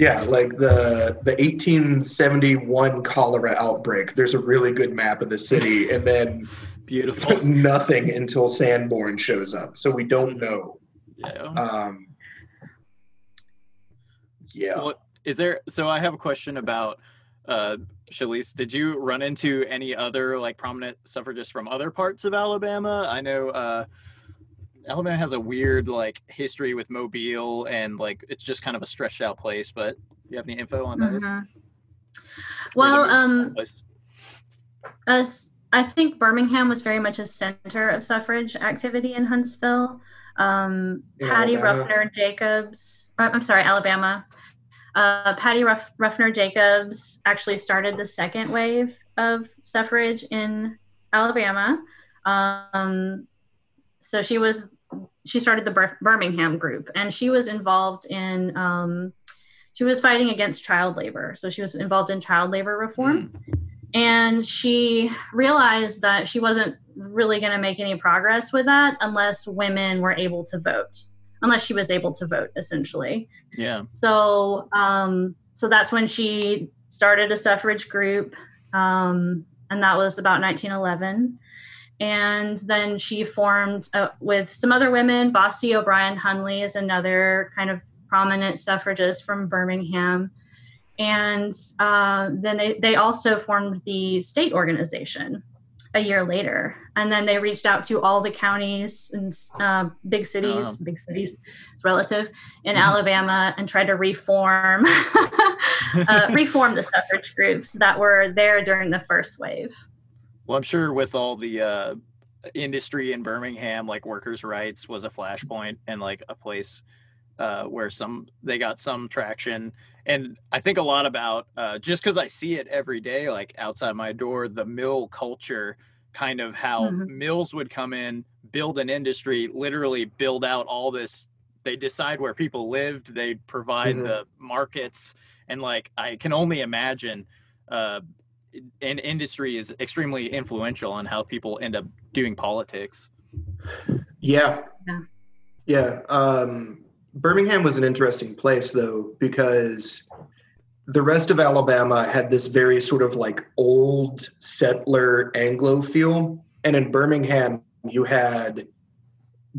Yeah, like the the 1871 cholera outbreak. There's a really good map of the city and then Beautiful. nothing until Sanborn shows up. So we don't know. Yeah. Um yeah. Well, is there so I have a question about uh Shalise, did you run into any other like prominent suffragists from other parts of Alabama? I know uh Alabama has a weird like history with Mobile and like it's just kind of a stretched out place, but do you have any info on those? mhm. Well, um, us I think Birmingham was very much a center of suffrage activity in Huntsville. Um, Patty Alabama? Ruffner Jacobs, uh, I'm sorry, Alabama. Uh, Patty Ruff, Ruffner Jacobs actually started the second wave of suffrage in Alabama. Um, so she was she started the Birmingham group, and she was involved in um, she was fighting against child labor. So she was involved in child labor reform and she realized that she wasn't really going to make any progress with that unless women were able to vote unless she was able to vote, essentially. Yeah. So, um, so that's when she started a suffrage group, um, and that was about 1911. And then she formed uh, with some other women. Bossie O'Brien Hundley is another kind of prominent suffragist from Birmingham. And uh, then they, they also formed the state organization a year later. And then they reached out to all the counties and uh, big cities, oh. big cities, it's relative, in mm-hmm. Alabama and tried to reform uh, reform the suffrage groups that were there during the first wave. Well, I'm sure with all the uh, industry in Birmingham, like workers' rights was a flashpoint and like a place uh, where some they got some traction. And I think a lot about uh, just because I see it every day, like outside my door, the mill culture, kind of how mm-hmm. mills would come in, build an industry, literally build out all this. They decide where people lived, they provide mm-hmm. the markets, and like I can only imagine. Uh, an industry is extremely influential on how people end up doing politics. Yeah. Yeah. Yeah. Um, Birmingham was an interesting place though because the rest of Alabama had this very sort of like old settler Anglo feel, and in Birmingham you had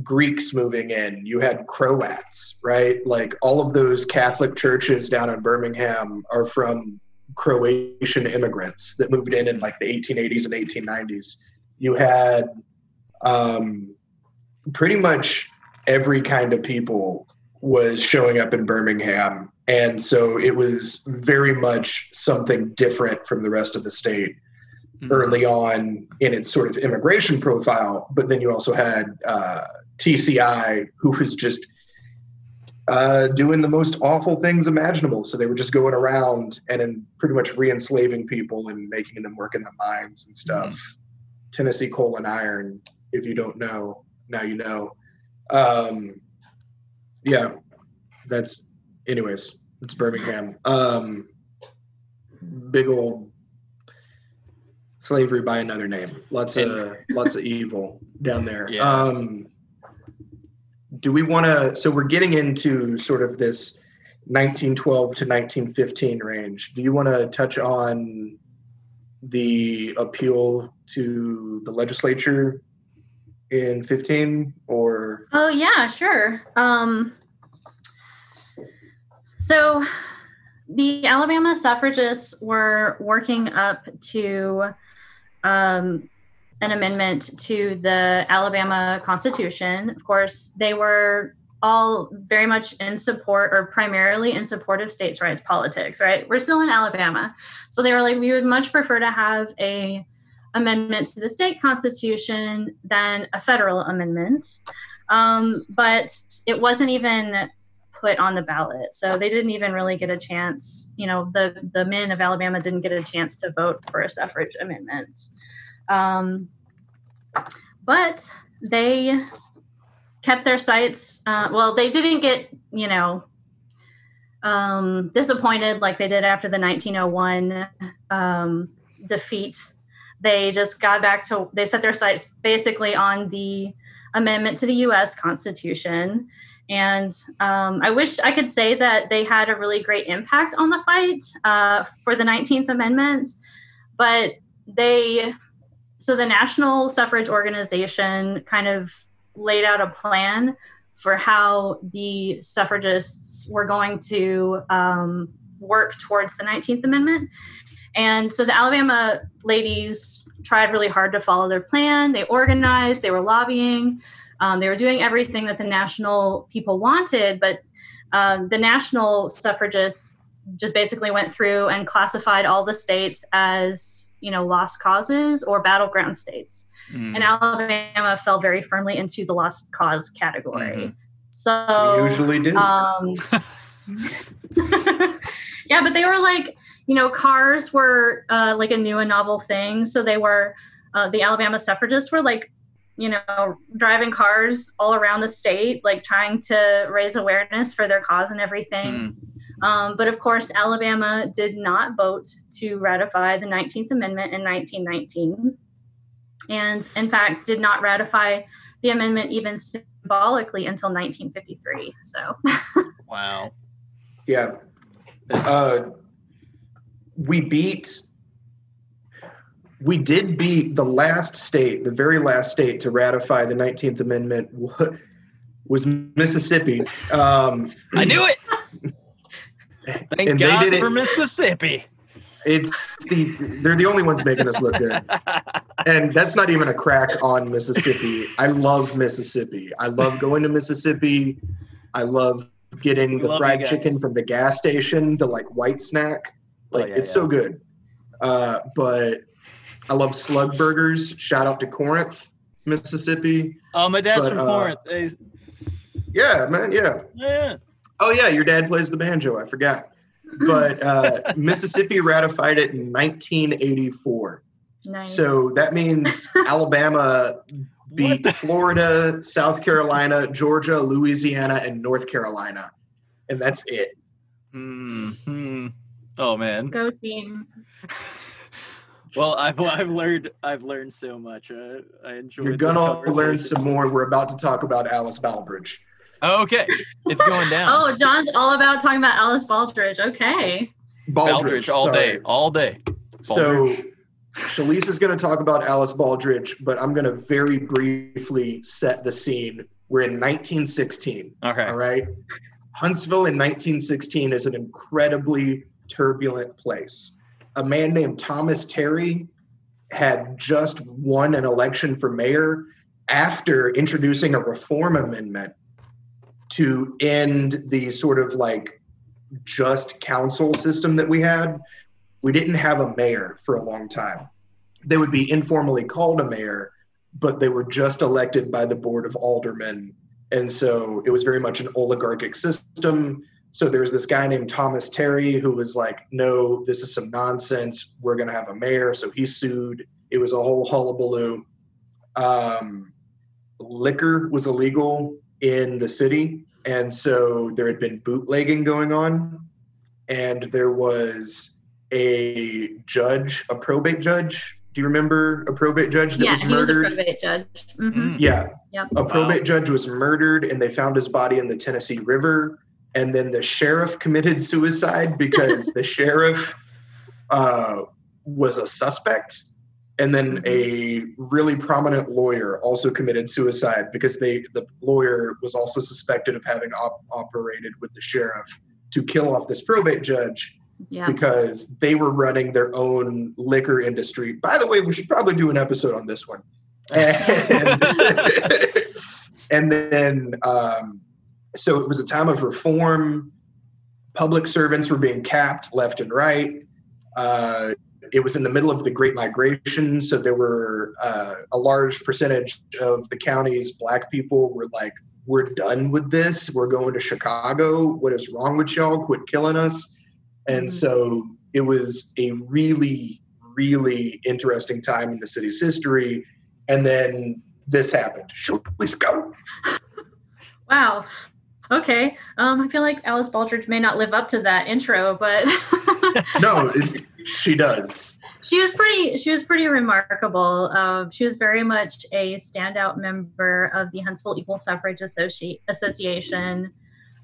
Greeks moving in, you had Croats, right? Like all of those Catholic churches down in Birmingham are from Croatian immigrants that moved in in like the 1880s and 1890s. You had um, pretty much every kind of people was showing up in Birmingham. And so it was very much something different from the rest of the state mm-hmm. early on in its sort of immigration profile. But then you also had uh, TCI, who was just uh, doing the most awful things imaginable. So they were just going around and pretty much re enslaving people and making them work in the mines and stuff. Mm-hmm. Tennessee Coal and Iron, if you don't know, now you know. Um, yeah, that's anyways. It's Birmingham. Um, big old slavery by another name. Lots of lots of evil down there. Yeah. Um, do we want to? So we're getting into sort of this 1912 to 1915 range. Do you want to touch on the appeal to the legislature in 15 or oh yeah sure um, so the alabama suffragists were working up to um, an amendment to the alabama constitution of course they were all very much in support or primarily in support of states rights politics right we're still in alabama so they were like we would much prefer to have a amendment to the state constitution than a federal amendment. Um, but it wasn't even put on the ballot. So they didn't even really get a chance, you know, the, the men of Alabama didn't get a chance to vote for a suffrage amendment. Um, but they kept their sights, uh, well, they didn't get, you know, um, disappointed like they did after the 1901 um, defeat they just got back to they set their sights basically on the amendment to the U.S. Constitution. And um, I wish I could say that they had a really great impact on the fight uh, for the 19th Amendment, but they, so the National Suffrage Organization kind of laid out a plan for how the suffragists were going to um, work towards the 19th Amendment. And so the Alabama ladies tried really hard to follow their plan. They organized, they were lobbying, um, they were doing everything that the national people wanted, but uh, the national suffragists just basically went through and classified all the states as you know lost causes or battleground states mm. and alabama fell very firmly into the lost cause category mm-hmm. so we usually do um, yeah but they were like you know, cars were uh, like a new and novel thing. So they were, uh, the Alabama suffragists were like, you know, driving cars all around the state, like trying to raise awareness for their cause and everything. Mm. Um, but of course, Alabama did not vote to ratify the 19th Amendment in 1919. And in fact, did not ratify the amendment even symbolically until 1953. So, wow. Yeah. Uh, we beat we did beat the last state, the very last state to ratify the 19th Amendment was Mississippi. Um, I knew it. Thank And they God did it- for Mississippi. it's the they're the only ones making us look good. And that's not even a crack on Mississippi. I love Mississippi. I love going to Mississippi. I love getting We the love fried chicken from the gas station, the like white snack. Oh, Like yeah, it's yeah. so good. Uh, but I love slug burgers. Shout out to Corinth, Mississippi. oh, my dad's But, from uh, Corinth. They- Yeah, man. Yeah. yeah. Oh yeah, your dad plays the banjo. I forgot. But uh, Mississippi ratified it in 1984. nice. So that means Alabama beat the- Florida, South Carolina, Georgia, Louisiana, and North Carolina. And that's it. Hmm. Oh man. Go team. Well, I've I've learned I've learned so much. Uh, I enjoyed. You're gonna learn some more. We're about to talk about Alice Baldridge. Oh, okay, it's going down. Oh, John's all about talking about Alice Baldridge. Okay. Baldridge all sorry. day, all day. So Baldridge. Shalise is going to talk about Alice Baldridge, but I'm going to very briefly set the scene. We're in 1916. Okay. All right. Huntsville in 1916 is an incredibly turbulent place. A man named Thomas Terry had just won an election for mayor after introducing a reform amendment to end the sort of like just council system that we had. We didn't have a mayor for a long time. They would be informally called a mayor, but they were just elected by the board of aldermen and so it was very much an oligarchic system. So there was this guy named Thomas Terry who was like, no, this is some nonsense. We're going to have a mayor. So he sued. It was a whole hullabaloo. Um, liquor was illegal in the city. And so there had been bootlegging going on. And there was a judge, a probate judge. Do you remember a probate judge that yeah, was he was a probate judge. Mhm. Mm. Yeah. Yep. A Wow. probate judge was murdered and they found his body in the Tennessee River. And then the sheriff committed suicide because the sheriff uh, was a suspect. And then a really prominent lawyer also committed suicide because they the lawyer was also suspected of having op- operated with the sheriff to kill off this probate judge Yeah. because they were running their own liquor industry. By the way, we should probably do an episode on this one. And, and then, um, so it was a time of reform. Public servants were being capped left and right. Uh, it was in the middle of the Great Migration, so there were uh, a large percentage of the county's black people were like, "We're done with this. We're going to Chicago. What is wrong with y'all? Quit killing us." And Mhm. so it was a really, really interesting time in the city's history. And then this happened. Shall we go? Wow. Okay. Um, I feel like Alice Baldridge may not live up to that intro, but No, it, she does. she was pretty. She was pretty remarkable. Um, she was very much a standout member of the Huntsville Equal Suffrage Associ- Association.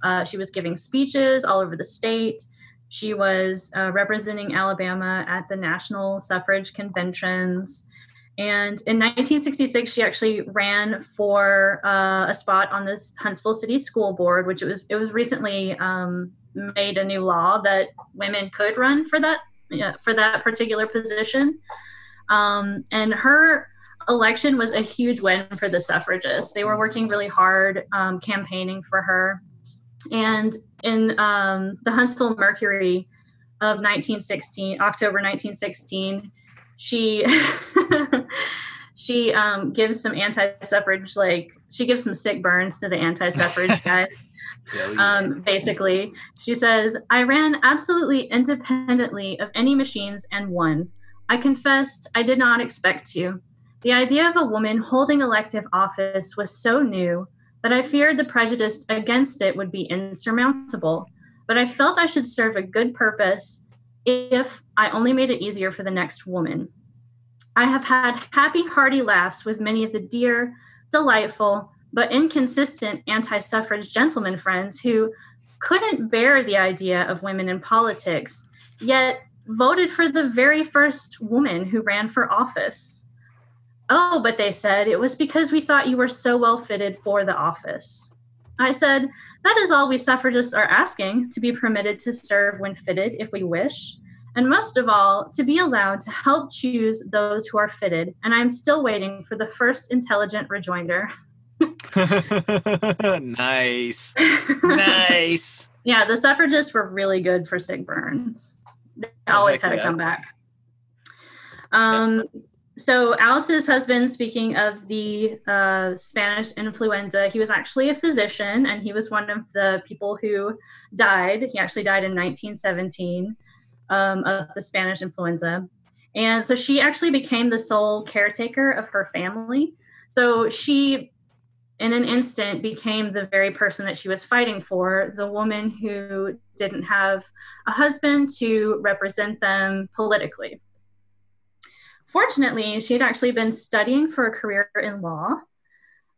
Uh, she was giving speeches all over the state. She was uh, representing Alabama at the national suffrage conventions. And in 1966, she actually ran for uh, a spot on this Huntsville City School Board, which it was it was recently um, made a new law that women could run for that for that particular position. Um, and her election was a huge win for the suffragists. They were working really hard um, campaigning for her. And in um, the Huntsville Mercury of 1916, October 1916, she she um, gives some anti-suffrage like she gives some sick burns to the anti-suffrage guys um, basically. She says, I ran absolutely independently of any machines and won. I confessed I did not expect to. The idea of a woman holding elective office was so new that I feared the prejudice against it would be insurmountable. But I felt I should serve a good purpose if I only made it easier for the next woman. I have had happy, hearty laughs with many of the dear, delightful, but inconsistent anti suffrage gentlemen friends who couldn't bear the idea of women in politics, yet voted for the very first woman who ran for office. Oh, but they said it was because we thought you were so well fitted for the office. I said, That is all we suffragists are asking to be permitted to serve when fitted if we wish, and most of all, to be allowed to help choose those who are fitted. And I'm still waiting for the first intelligent rejoinder. nice. nice. Yeah, the suffragists were really good for sick burns. They always had a yeah. comeback. Um, so Alice's husband, speaking of the uh, Spanish influenza, he was actually a physician, and he was one of the people who died. He actually died in 1917 um, of the Spanish influenza, and so she actually became the sole caretaker of her family. So she, in an instant, became the very person that she was fighting for the woman who didn't have a husband to represent them politically. Fortunately, she had actually been studying for a career in law.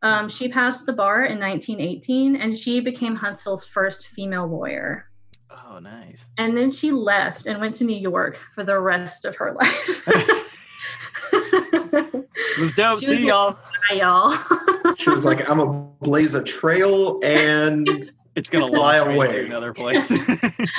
Um, she passed the bar in 1918 and she became Huntsville's first female lawyer. Oh, nice. And then she left and went to New York for the rest of her life. It was dope. She See was- y'all. Bye, y'all. She was like, I'm gonna blaze a trail and It's gonna lie away. to another place.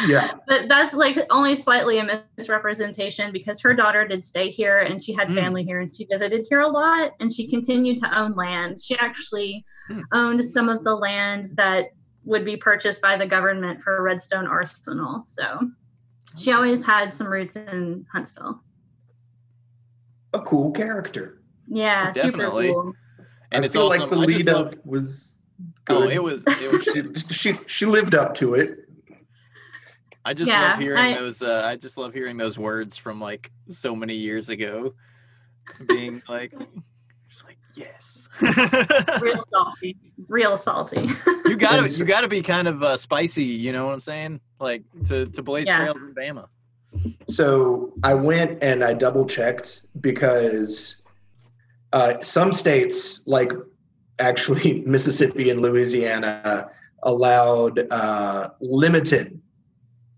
yeah. but that's like only slightly a misrepresentation because her daughter did stay here and she had Mm. family here and she visited here a lot and she continued to own land. She actually Hmm. owned some of the land that would be purchased by the government for Redstone Arsenal. So she always had some roots in Huntsville. A cool character. Yeah, Definitely. super cool. and I it's feel awesome. like the I just lead love. up was Oh, it was. It was. she, she she lived up to it. I just Yeah, love hearing I- those. Uh, I just love hearing those words from like so many years ago, being like, just like yes. Real salty. Real salty. you gotta, you gotta be kind of uh, spicy. You know what I'm saying? Like to to blaze Yeah. trails in Bama. So I went and I double checked because uh, some states, like actually Mississippi and Louisiana, allowed uh, limited,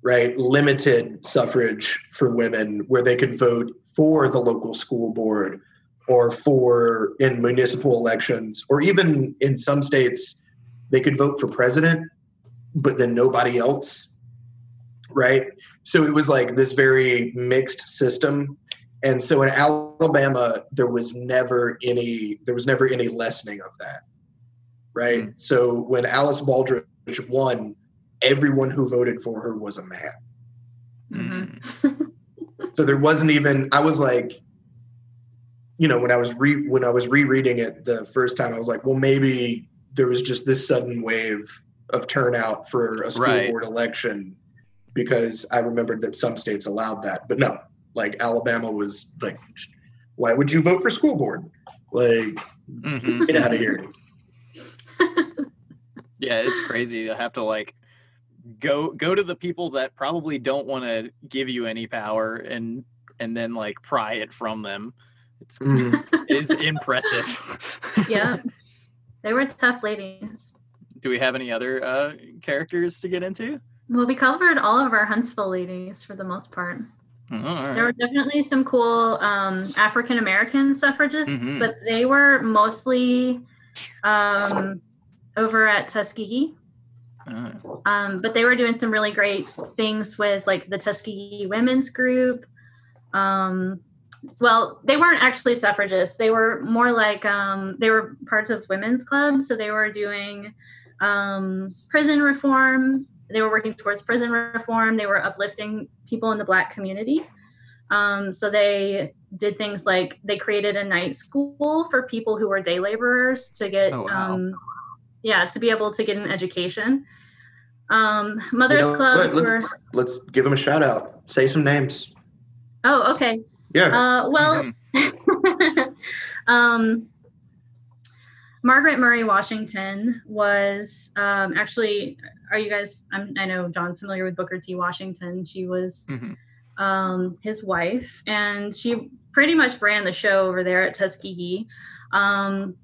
right, limited suffrage for women where they could vote for the local school board or for in municipal elections, or even in some states, they could vote for president, but then nobody else, right? so it was like this very mixed system and so in alabama there was never any there was never any lessening of that right Mm. so when alice baldridge won everyone who voted for her was a man. Mm. so there wasn't even i was like you know when i was re when i was rereading it the first time i was like well maybe there was just this sudden wave of turnout for a school Right. board election because i remembered that some states allowed that but no like alabama was like why would you vote for school board like Mhm. get out of here Yeah, it's crazy to have to like go go to the people that probably don't want to give you any power and and then like pry it from them. It's Mm. is impressive. yeah. They were tough ladies. Do we have any other uh, characters to get into? Well, we covered all of our Huntsville ladies for the most part. Oh, all right. There were definitely some cool um, African American suffragists, Mhm. but they were mostly um, over at Tuskegee. Oh, Um, but they were doing some really great things with like the Tuskegee Women's Group. Um, well, they weren't actually suffragists. They were more like um, they were parts of women's clubs. So they were doing um, prison reform. They were working towards prison reform. They were uplifting people in the Black community. Um, so they did things like they created a night school for people who were day laborers to get, Oh, wow. um, yeah, to be able to get an education. Um, You Mothers know Club. were, let's let's give them a shout out say some names oh, okay. Yeah Uh, well, Mhm. um, Margaret Murray Washington was um, actually. Are you guys? I'm, I know John's familiar with Booker T. Washington. She was Mhm. um, his wife, and she pretty much ran the show over there at Tuskegee. Um,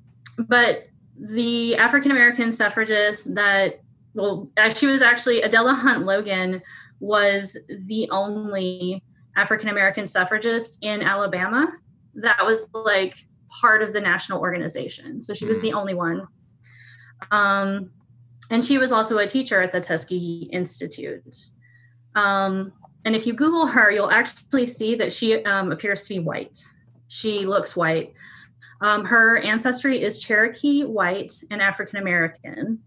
but the African American suffragist that, well, uh, she was actually Adela Hunt Logan was the only African American suffragist in Alabama that was like part of the national organization. So she was the only one. Um, and she was also a teacher at the Tuskegee Institute. Um, and if you Google her, you'll actually see that she um, appears to be white. She looks white. Um, her ancestry is Cherokee, white, and African American.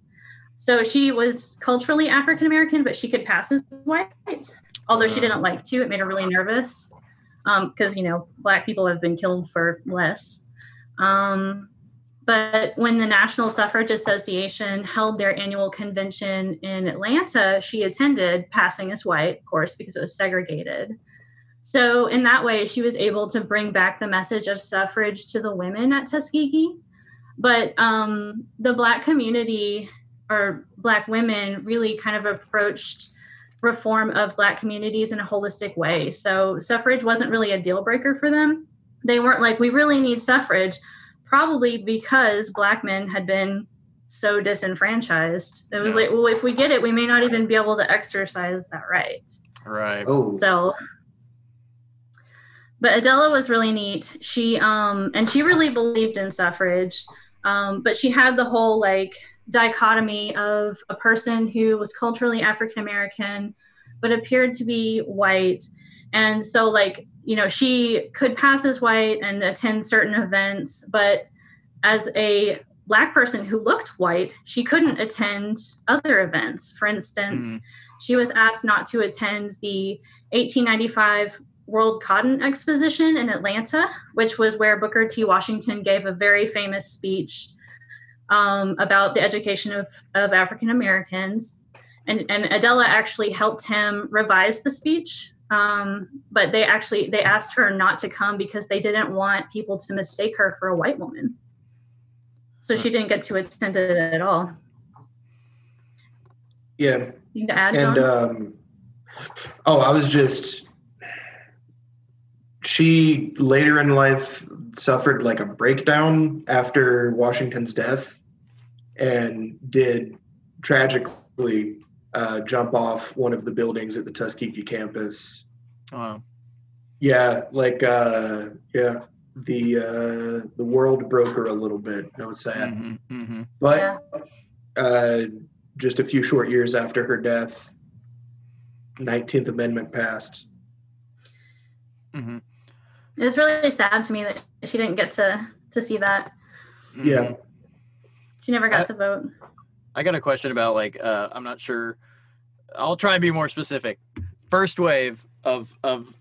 So she was culturally African American, but she could pass as white, although she didn't like to. It made her really nervous because, um, you know, Black people have been killed for less. Um, but when the National Suffrage Association held their annual convention in Atlanta, she attended, passing as white, of course, because it was segregated. So, in that way, she was able to bring back the message of suffrage to the women at Tuskegee. But um, the Black community or Black women really kind of approached reform of Black communities in a holistic way. So, suffrage wasn't really a deal breaker for them. They weren't like, we really need suffrage, probably because Black men had been so disenfranchised. It was like, well, if we get it, we may not even be able to exercise that right. Right. Oh, So, but Adela was really neat. She um and she really believed in suffrage, um, but she had the whole like dichotomy of a person who was culturally African American, but appeared to be white, and so like you know she could pass as white and attend certain events, but as a black person who looked white, she couldn't attend other events. For instance, Mhm. she was asked not to attend the 1895 World Cotton Exposition in Atlanta, which was where Booker T. Washington gave a very famous speech um, about the education of, of African Americans. And, and Adela actually helped him revise the speech. Um, but they actually they asked her not to come because they didn't want people to mistake her for a white woman. So she didn't get to attend it at all. yeah. Anything to add, John? And um, oh, I was just. She later in life suffered like a breakdown after Washington's death, and did tragically uh, jump off one of the buildings at the Tuskegee campus. Wow. Yeah, like uh, yeah, the uh, the world broke her a little bit. That was sad. hmm hmm But Yeah. uh, just a few short years after her death, 19th Amendment passed. hmm It was really sad to me that she didn't get to to see that. Yeah. She never got I- to vote. I got a question about like uh, I'm not sure. I'll try and be more specific. First wave of of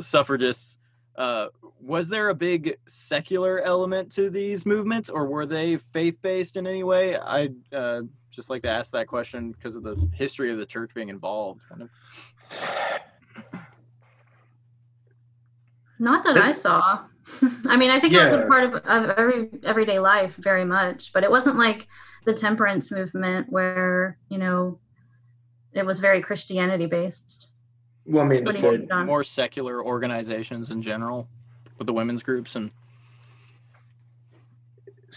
suffragists. Uh, was there a big secular element to these movements, or were they faith based in any way? I uh, just like to ask that question because of the history of the church being involved. Kind of. Not that I saw. I mean, I think it was a part of, of every everyday life very much, but it wasn't like the temperance movement where you know it was very Christianity based. Well, I mean, What do you? More secular organizations in general, with the women's groups and.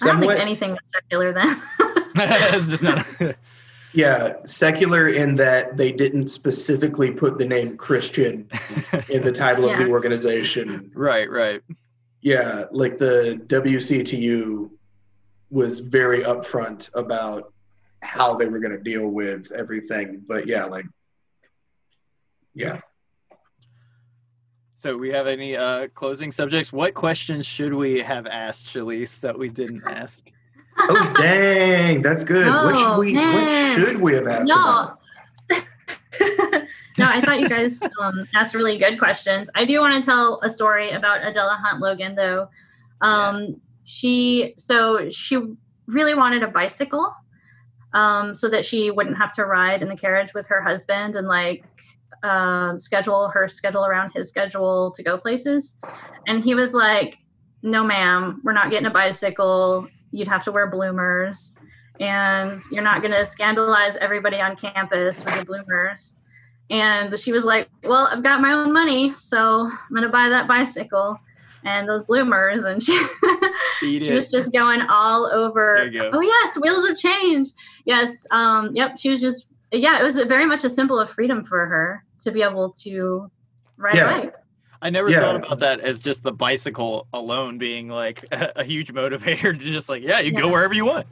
I don't think anything was secular then. it's just not. yeah, secular in that they didn't specifically put the name Christian in the title of the organization. right, right. Yeah, like the WCTU was very upfront about how they were going to deal with everything. But yeah, like, yeah. So we have any uh, closing subjects? What questions should we have asked Shalise that we didn't ask? Oh dang, that's good. what should we? man. What should we have asked No. no, I thought you guys um, asked really good questions. I do want to tell a story about Adela Hunt Logan, though. Um, She so she really wanted a bicycle, um, so that she wouldn't have to ride in the carriage with her husband and like um, schedule her schedule around his schedule to go places. And he was like, "No, ma'am, we're not getting a bicycle. You'd have to wear bloomers." and you're not going to scandalize everybody on campus with your bloomers. And she was like, Well, I've got my own money, so I'm going to buy that bicycle. and those bloomers, and she she was just going all over. Go. Oh yes, wheels of change. Yes. Um. Yep. She was just yeah. It was very much a symbol of freedom for her to be able to ride Yeah. a bike. I never Yeah. thought about that as just the bicycle alone being like a, a huge motivator to just like, yeah, you go wherever you want.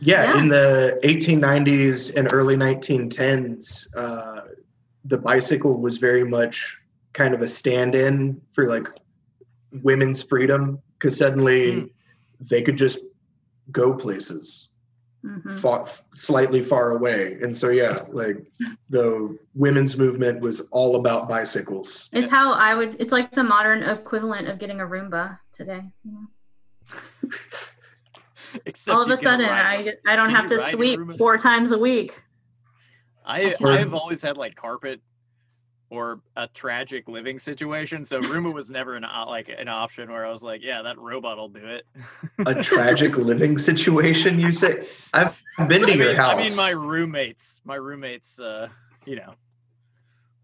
Yeah, Yeah. in the 1890s and early 1910s, uh, the bicycle was very much kind of a stand-in for like women's freedom because suddenly Mm. they could just go places Mhm. far, slightly far away. And so yeah, like the women's movement was all about bicycles. It's how I would. It's like the modern equivalent of getting a Roomba today. you know? Except All of a sudden, ride I I don't Can have to sweep four times a week. I can't- I've always had like carpet or a tragic living situation, so Roomba was never an like an option where I was like, yeah, that robot will do it. A tragic living situation, you say? I've been to I your mean, house. I mean, my roommates, my roommates, uh, you know,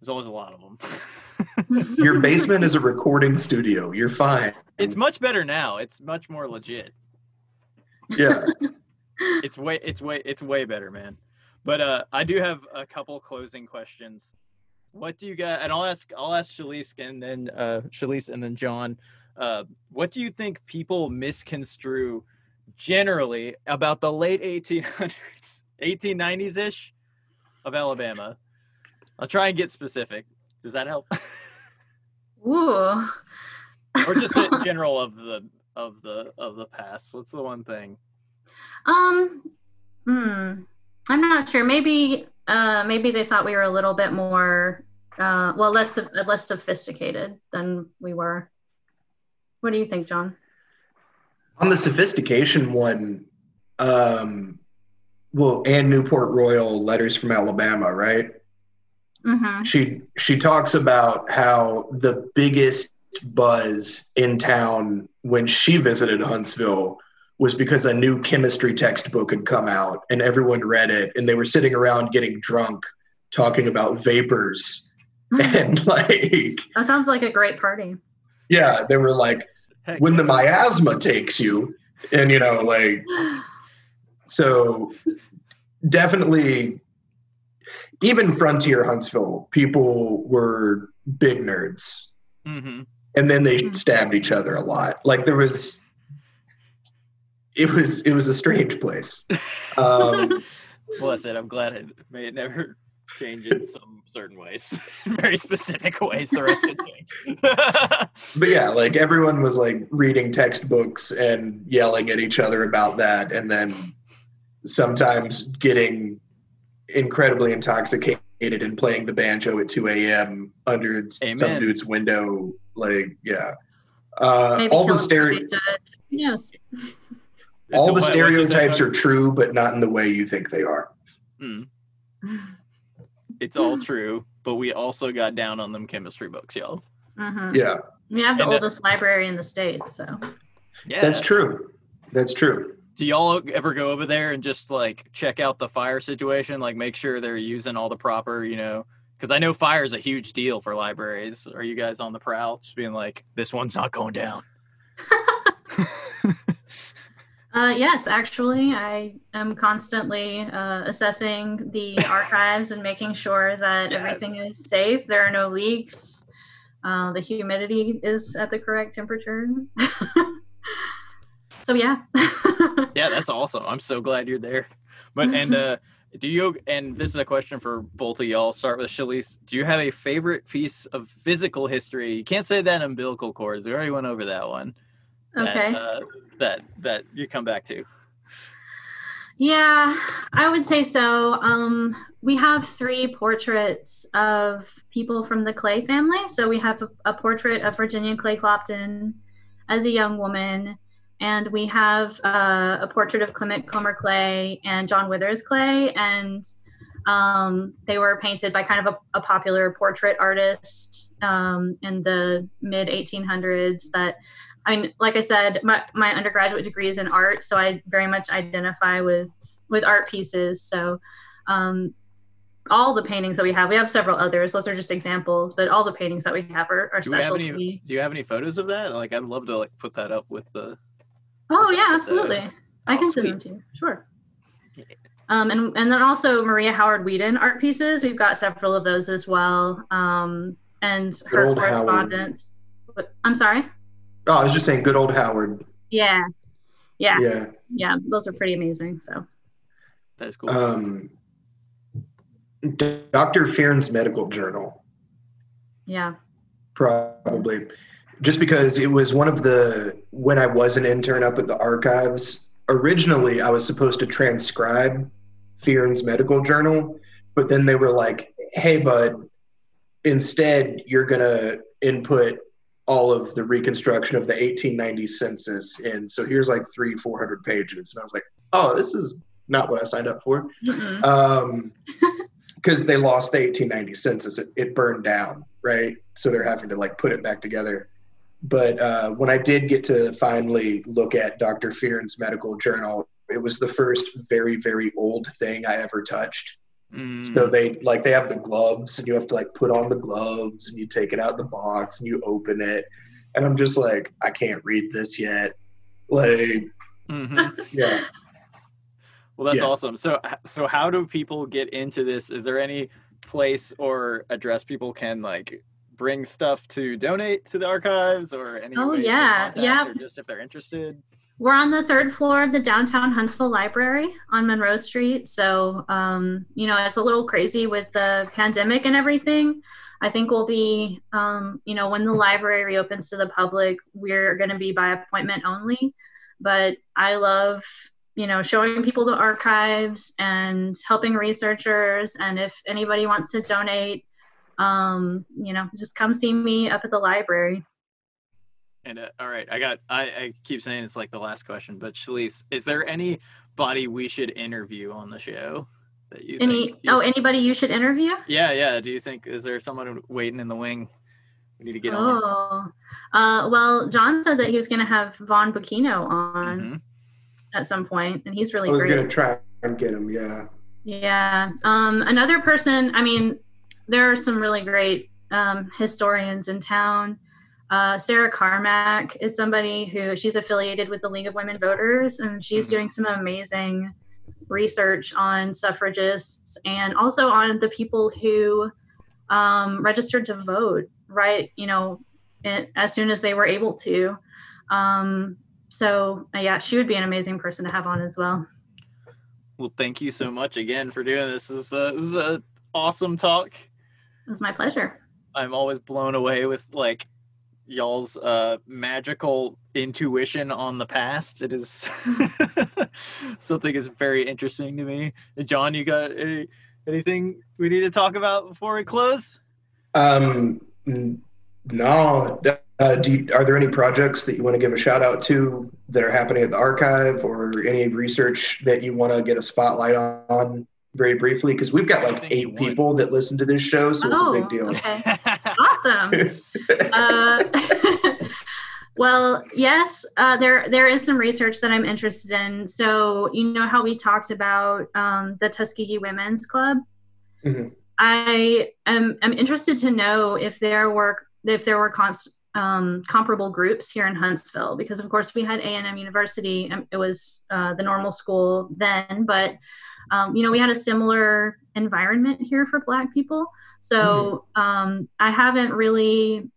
there's always a lot of them. your basement is a recording studio. You're fine. it's much better now. It's much more legit. Yeah. It's way, it's way, it's way better, man. But uh, I do have a couple closing questions. What do you got? And I'll ask, I'll ask Shalise and then uh, Shalise and then John. Uh, what do you think people misconstrue generally about the late 1800s, 1890s ish of Alabama? I'll try and get specific. Does that help? Ooh. or just in general of the of the of the past? What's the one thing? Um, hmm. I'm not sure. Maybe, uh, maybe they thought we were a little bit more, uh, well, less less sophisticated than we were. What do you think, John? On the sophistication one, um, well, Anne Newport Royall, Letters from Alabama, right? Mm-hmm. She she talks about how the biggest buzz in town when she visited Huntsville was because a new chemistry textbook had come out and everyone read it and they were sitting around getting drunk talking about vapors and like That sounds like a great party. yeah they were like Heck, when the miasma takes you and you know like so definitely even frontier huntsville people were big nerds mhm. and then they Mhm. stabbed each other a lot like there was it was it was a strange place um Bless it. I'm glad it may it never change in some certain ways, very specific ways. The rest could change. but yeah like everyone was like reading textbooks and yelling at each other about that and then sometimes getting incredibly intoxicated and playing the banjo at 2 a.m under some dude's window like yeah uh, Maybe all the kill a stereo. Who knows? All So the what- what'd you say, stereotypes are true but not in the way you think they are Mm. It's all true, but we also got down on them chemistry books, y'all. Mhm. yeah We have the And, uh, oldest library in the state, so Yeah. that's true that's true Do y'all ever go over there and just like check out the fire situation? Like make sure they're using all the proper, you know, because I know fire is a huge deal for libraries. Are you guys on the prowl, just being like, this one's not going down? Uh, yes, actually, I am constantly uh, assessing the archives and making sure that Yes. everything is safe. There are no leaks. Uh, the humidity is at the correct temperature. so yeah. yeah, that's awesome. I'm so glad you're there. But and uh do you and this is a question for both of y'all. Start with Shalise. Do you have a favorite piece of physical history? You can't say that umbilical cords. We already went over that one. That, okay. uh, that that you come back to. Yeah, I would say so. Um, we have three portraits of people from the Clay family. So we have a, a portrait of Virginia Clay Clopton as a young woman, and we have uh, a portrait of Clement Comer Clay and John Withers Clay, and um, they were painted by kind of a, a popular portrait artist um, in the mid 1800s. That I mean, like I said, my, my undergraduate degree is in art, so I very much identify with with art pieces. So, um, all the paintings that we have. We have several others. Those are just examples, but all the paintings that we have are, are Do have special any? to me. Do you have any photos of that? Like, I'd love to like put that up with the. Oh yeah, absolutely. I oh, can send them to you. Sure. Um, and and then also Maria Howard Weeden art pieces. We've got several of those as well. Um, and her old correspondence. But- I'm sorry. Oh, I was just saying, good old Howard. Yeah. Yeah. Yeah. Yeah. Those are pretty amazing. So. That is cool. Um, Dr. Fearn's medical journal, Yeah. probably, just because it was one of the when I was an intern up at the archives. Originally, I was supposed to transcribe Fearn's medical journal, but then they were like, "Hey, bud, instead you're gonna input." All of the reconstruction of the 1890 census. And so here's like three 400 pages. And i was like oh this is not what i signed up for. Mm-mm. um because they lost the 1890 census. It, it burned down right? So they're having to like put it back together. But uh, when i did get to finally look at dr fearn's medical journal it was the first very very old thing i ever touched Mm, so they like they have the gloves and you have to like put on the gloves and you take it out the box and you open it and i'm just like i can't read this yet like mm-hmm. yeah Well, that's Yeah. awesome. So, so how do people get into this? Is there any place or address people can like bring stuff to donate to the archives, or any? Oh, yeah, yeah. Or just if they're interested. We're on the third floor of the downtown Huntsville Library on Monroe Street. So, um, you know, it's a little crazy with the pandemic and everything. I think we'll be, um, you know, when the library reopens to the public, we're going to be by appointment only. But I love, you know, showing people the archives and helping researchers. And if anybody wants to donate, um, you know, just come see me up at the library. And uh, all right, I got. I, I keep saying it's like the last question, but Shalise, is there anybody we should interview on the show that you Any, think? oh, is- anybody you should interview? yeah, yeah. Do you think is there someone waiting in the wing? We need to get on. Oh, uh, well, John said that he was going to have Vaughn Bocchino on Mhm. at some point, and he's really i was gonna try and get him yeah Yeah. Um, another person, I mean, there are some really great um, historians in town. Uh, Sarah Carmack is somebody who she's affiliated with the League of Women Voters, and she's Mhm. doing some amazing research on suffragists and also on the people who um, registered to vote, right? You know, it, as soon as they were able to. Um, so, uh, yeah, she would be an amazing person to have on as well. Well, thank you so much again for doing this. This is a, this is a awesome talk. It was my pleasure. I'm always blown away with like y'all's uh magical intuition on the past. It is something is very interesting to me. John, you got any, anything we need to talk about before we close? um no uh, do you, are there any projects that you want to give a shout out to that are happening at the archive or any research that you want to get a spotlight on very briefly because we've got like eight people that listen to this show so it's a big deal Oh, okay. awesome. Uh, well, yes, uh, there there is some research that I'm interested in. So you know how we talked about um, the Tuskegee Women's Club. Mhm. I am I'm interested to know if there were if there were const, um, comparable groups here in Huntsville because of course we had A and M University. It was uh, the normal school then, but um, you know we had a similar environment here for Black people. So um, I haven't really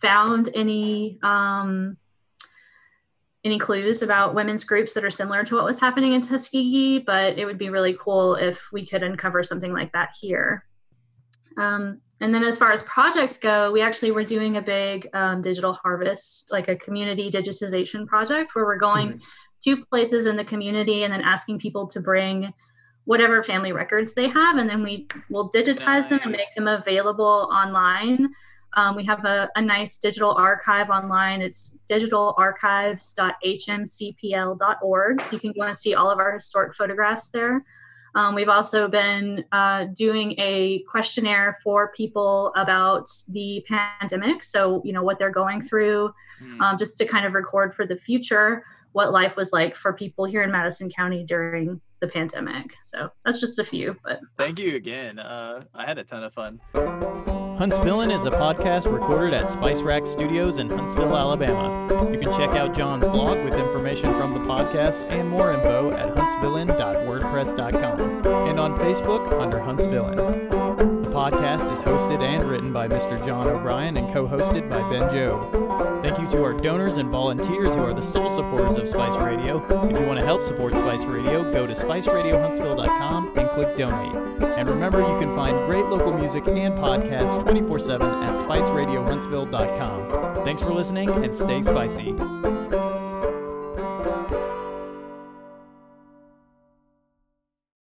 found any um, any clues about women's groups that are similar to what was happening in Tuskegee, but it would be really cool if we could uncover something like that here. Um, and then as far as projects go, we actually were doing a big um, digital harvest, like a community digitization project where we're going to places in the community and then asking people to bring whatever family records they have, and then we will digitize them and make them available online. Um, we have a, a nice digital archive online. It's digitalarchives.hmcpl.org. So you can go and see all of our historic photographs there. Um, we've also been uh, doing a questionnaire for people about the pandemic. So, you know, what they're going through, Hmm. um, just to kind of record for the future what life was like for people here in Madison County during the pandemic. So that's just a few, but Thank you again. Uh, I had a ton of fun. Huntsvillein is a podcast recorded at Spice Rack Studios in Huntsville, Alabama. You can check out John's blog with information from the podcast and more info at huntsvillein.wordpress.com and on Facebook under Huntsvillein. Podcast is hosted and written by Mr. John O'Brien and co-hosted by Ben Joe. Thank you to our donors and volunteers who are the sole supporters of Spice Radio. If you want to help support Spice Radio, go to spiceradiohuntsville.com and click donate. And remember, you can find great local music and podcasts 24 7 at spiceradiohuntsville.com. Thanks for listening and stay spicy.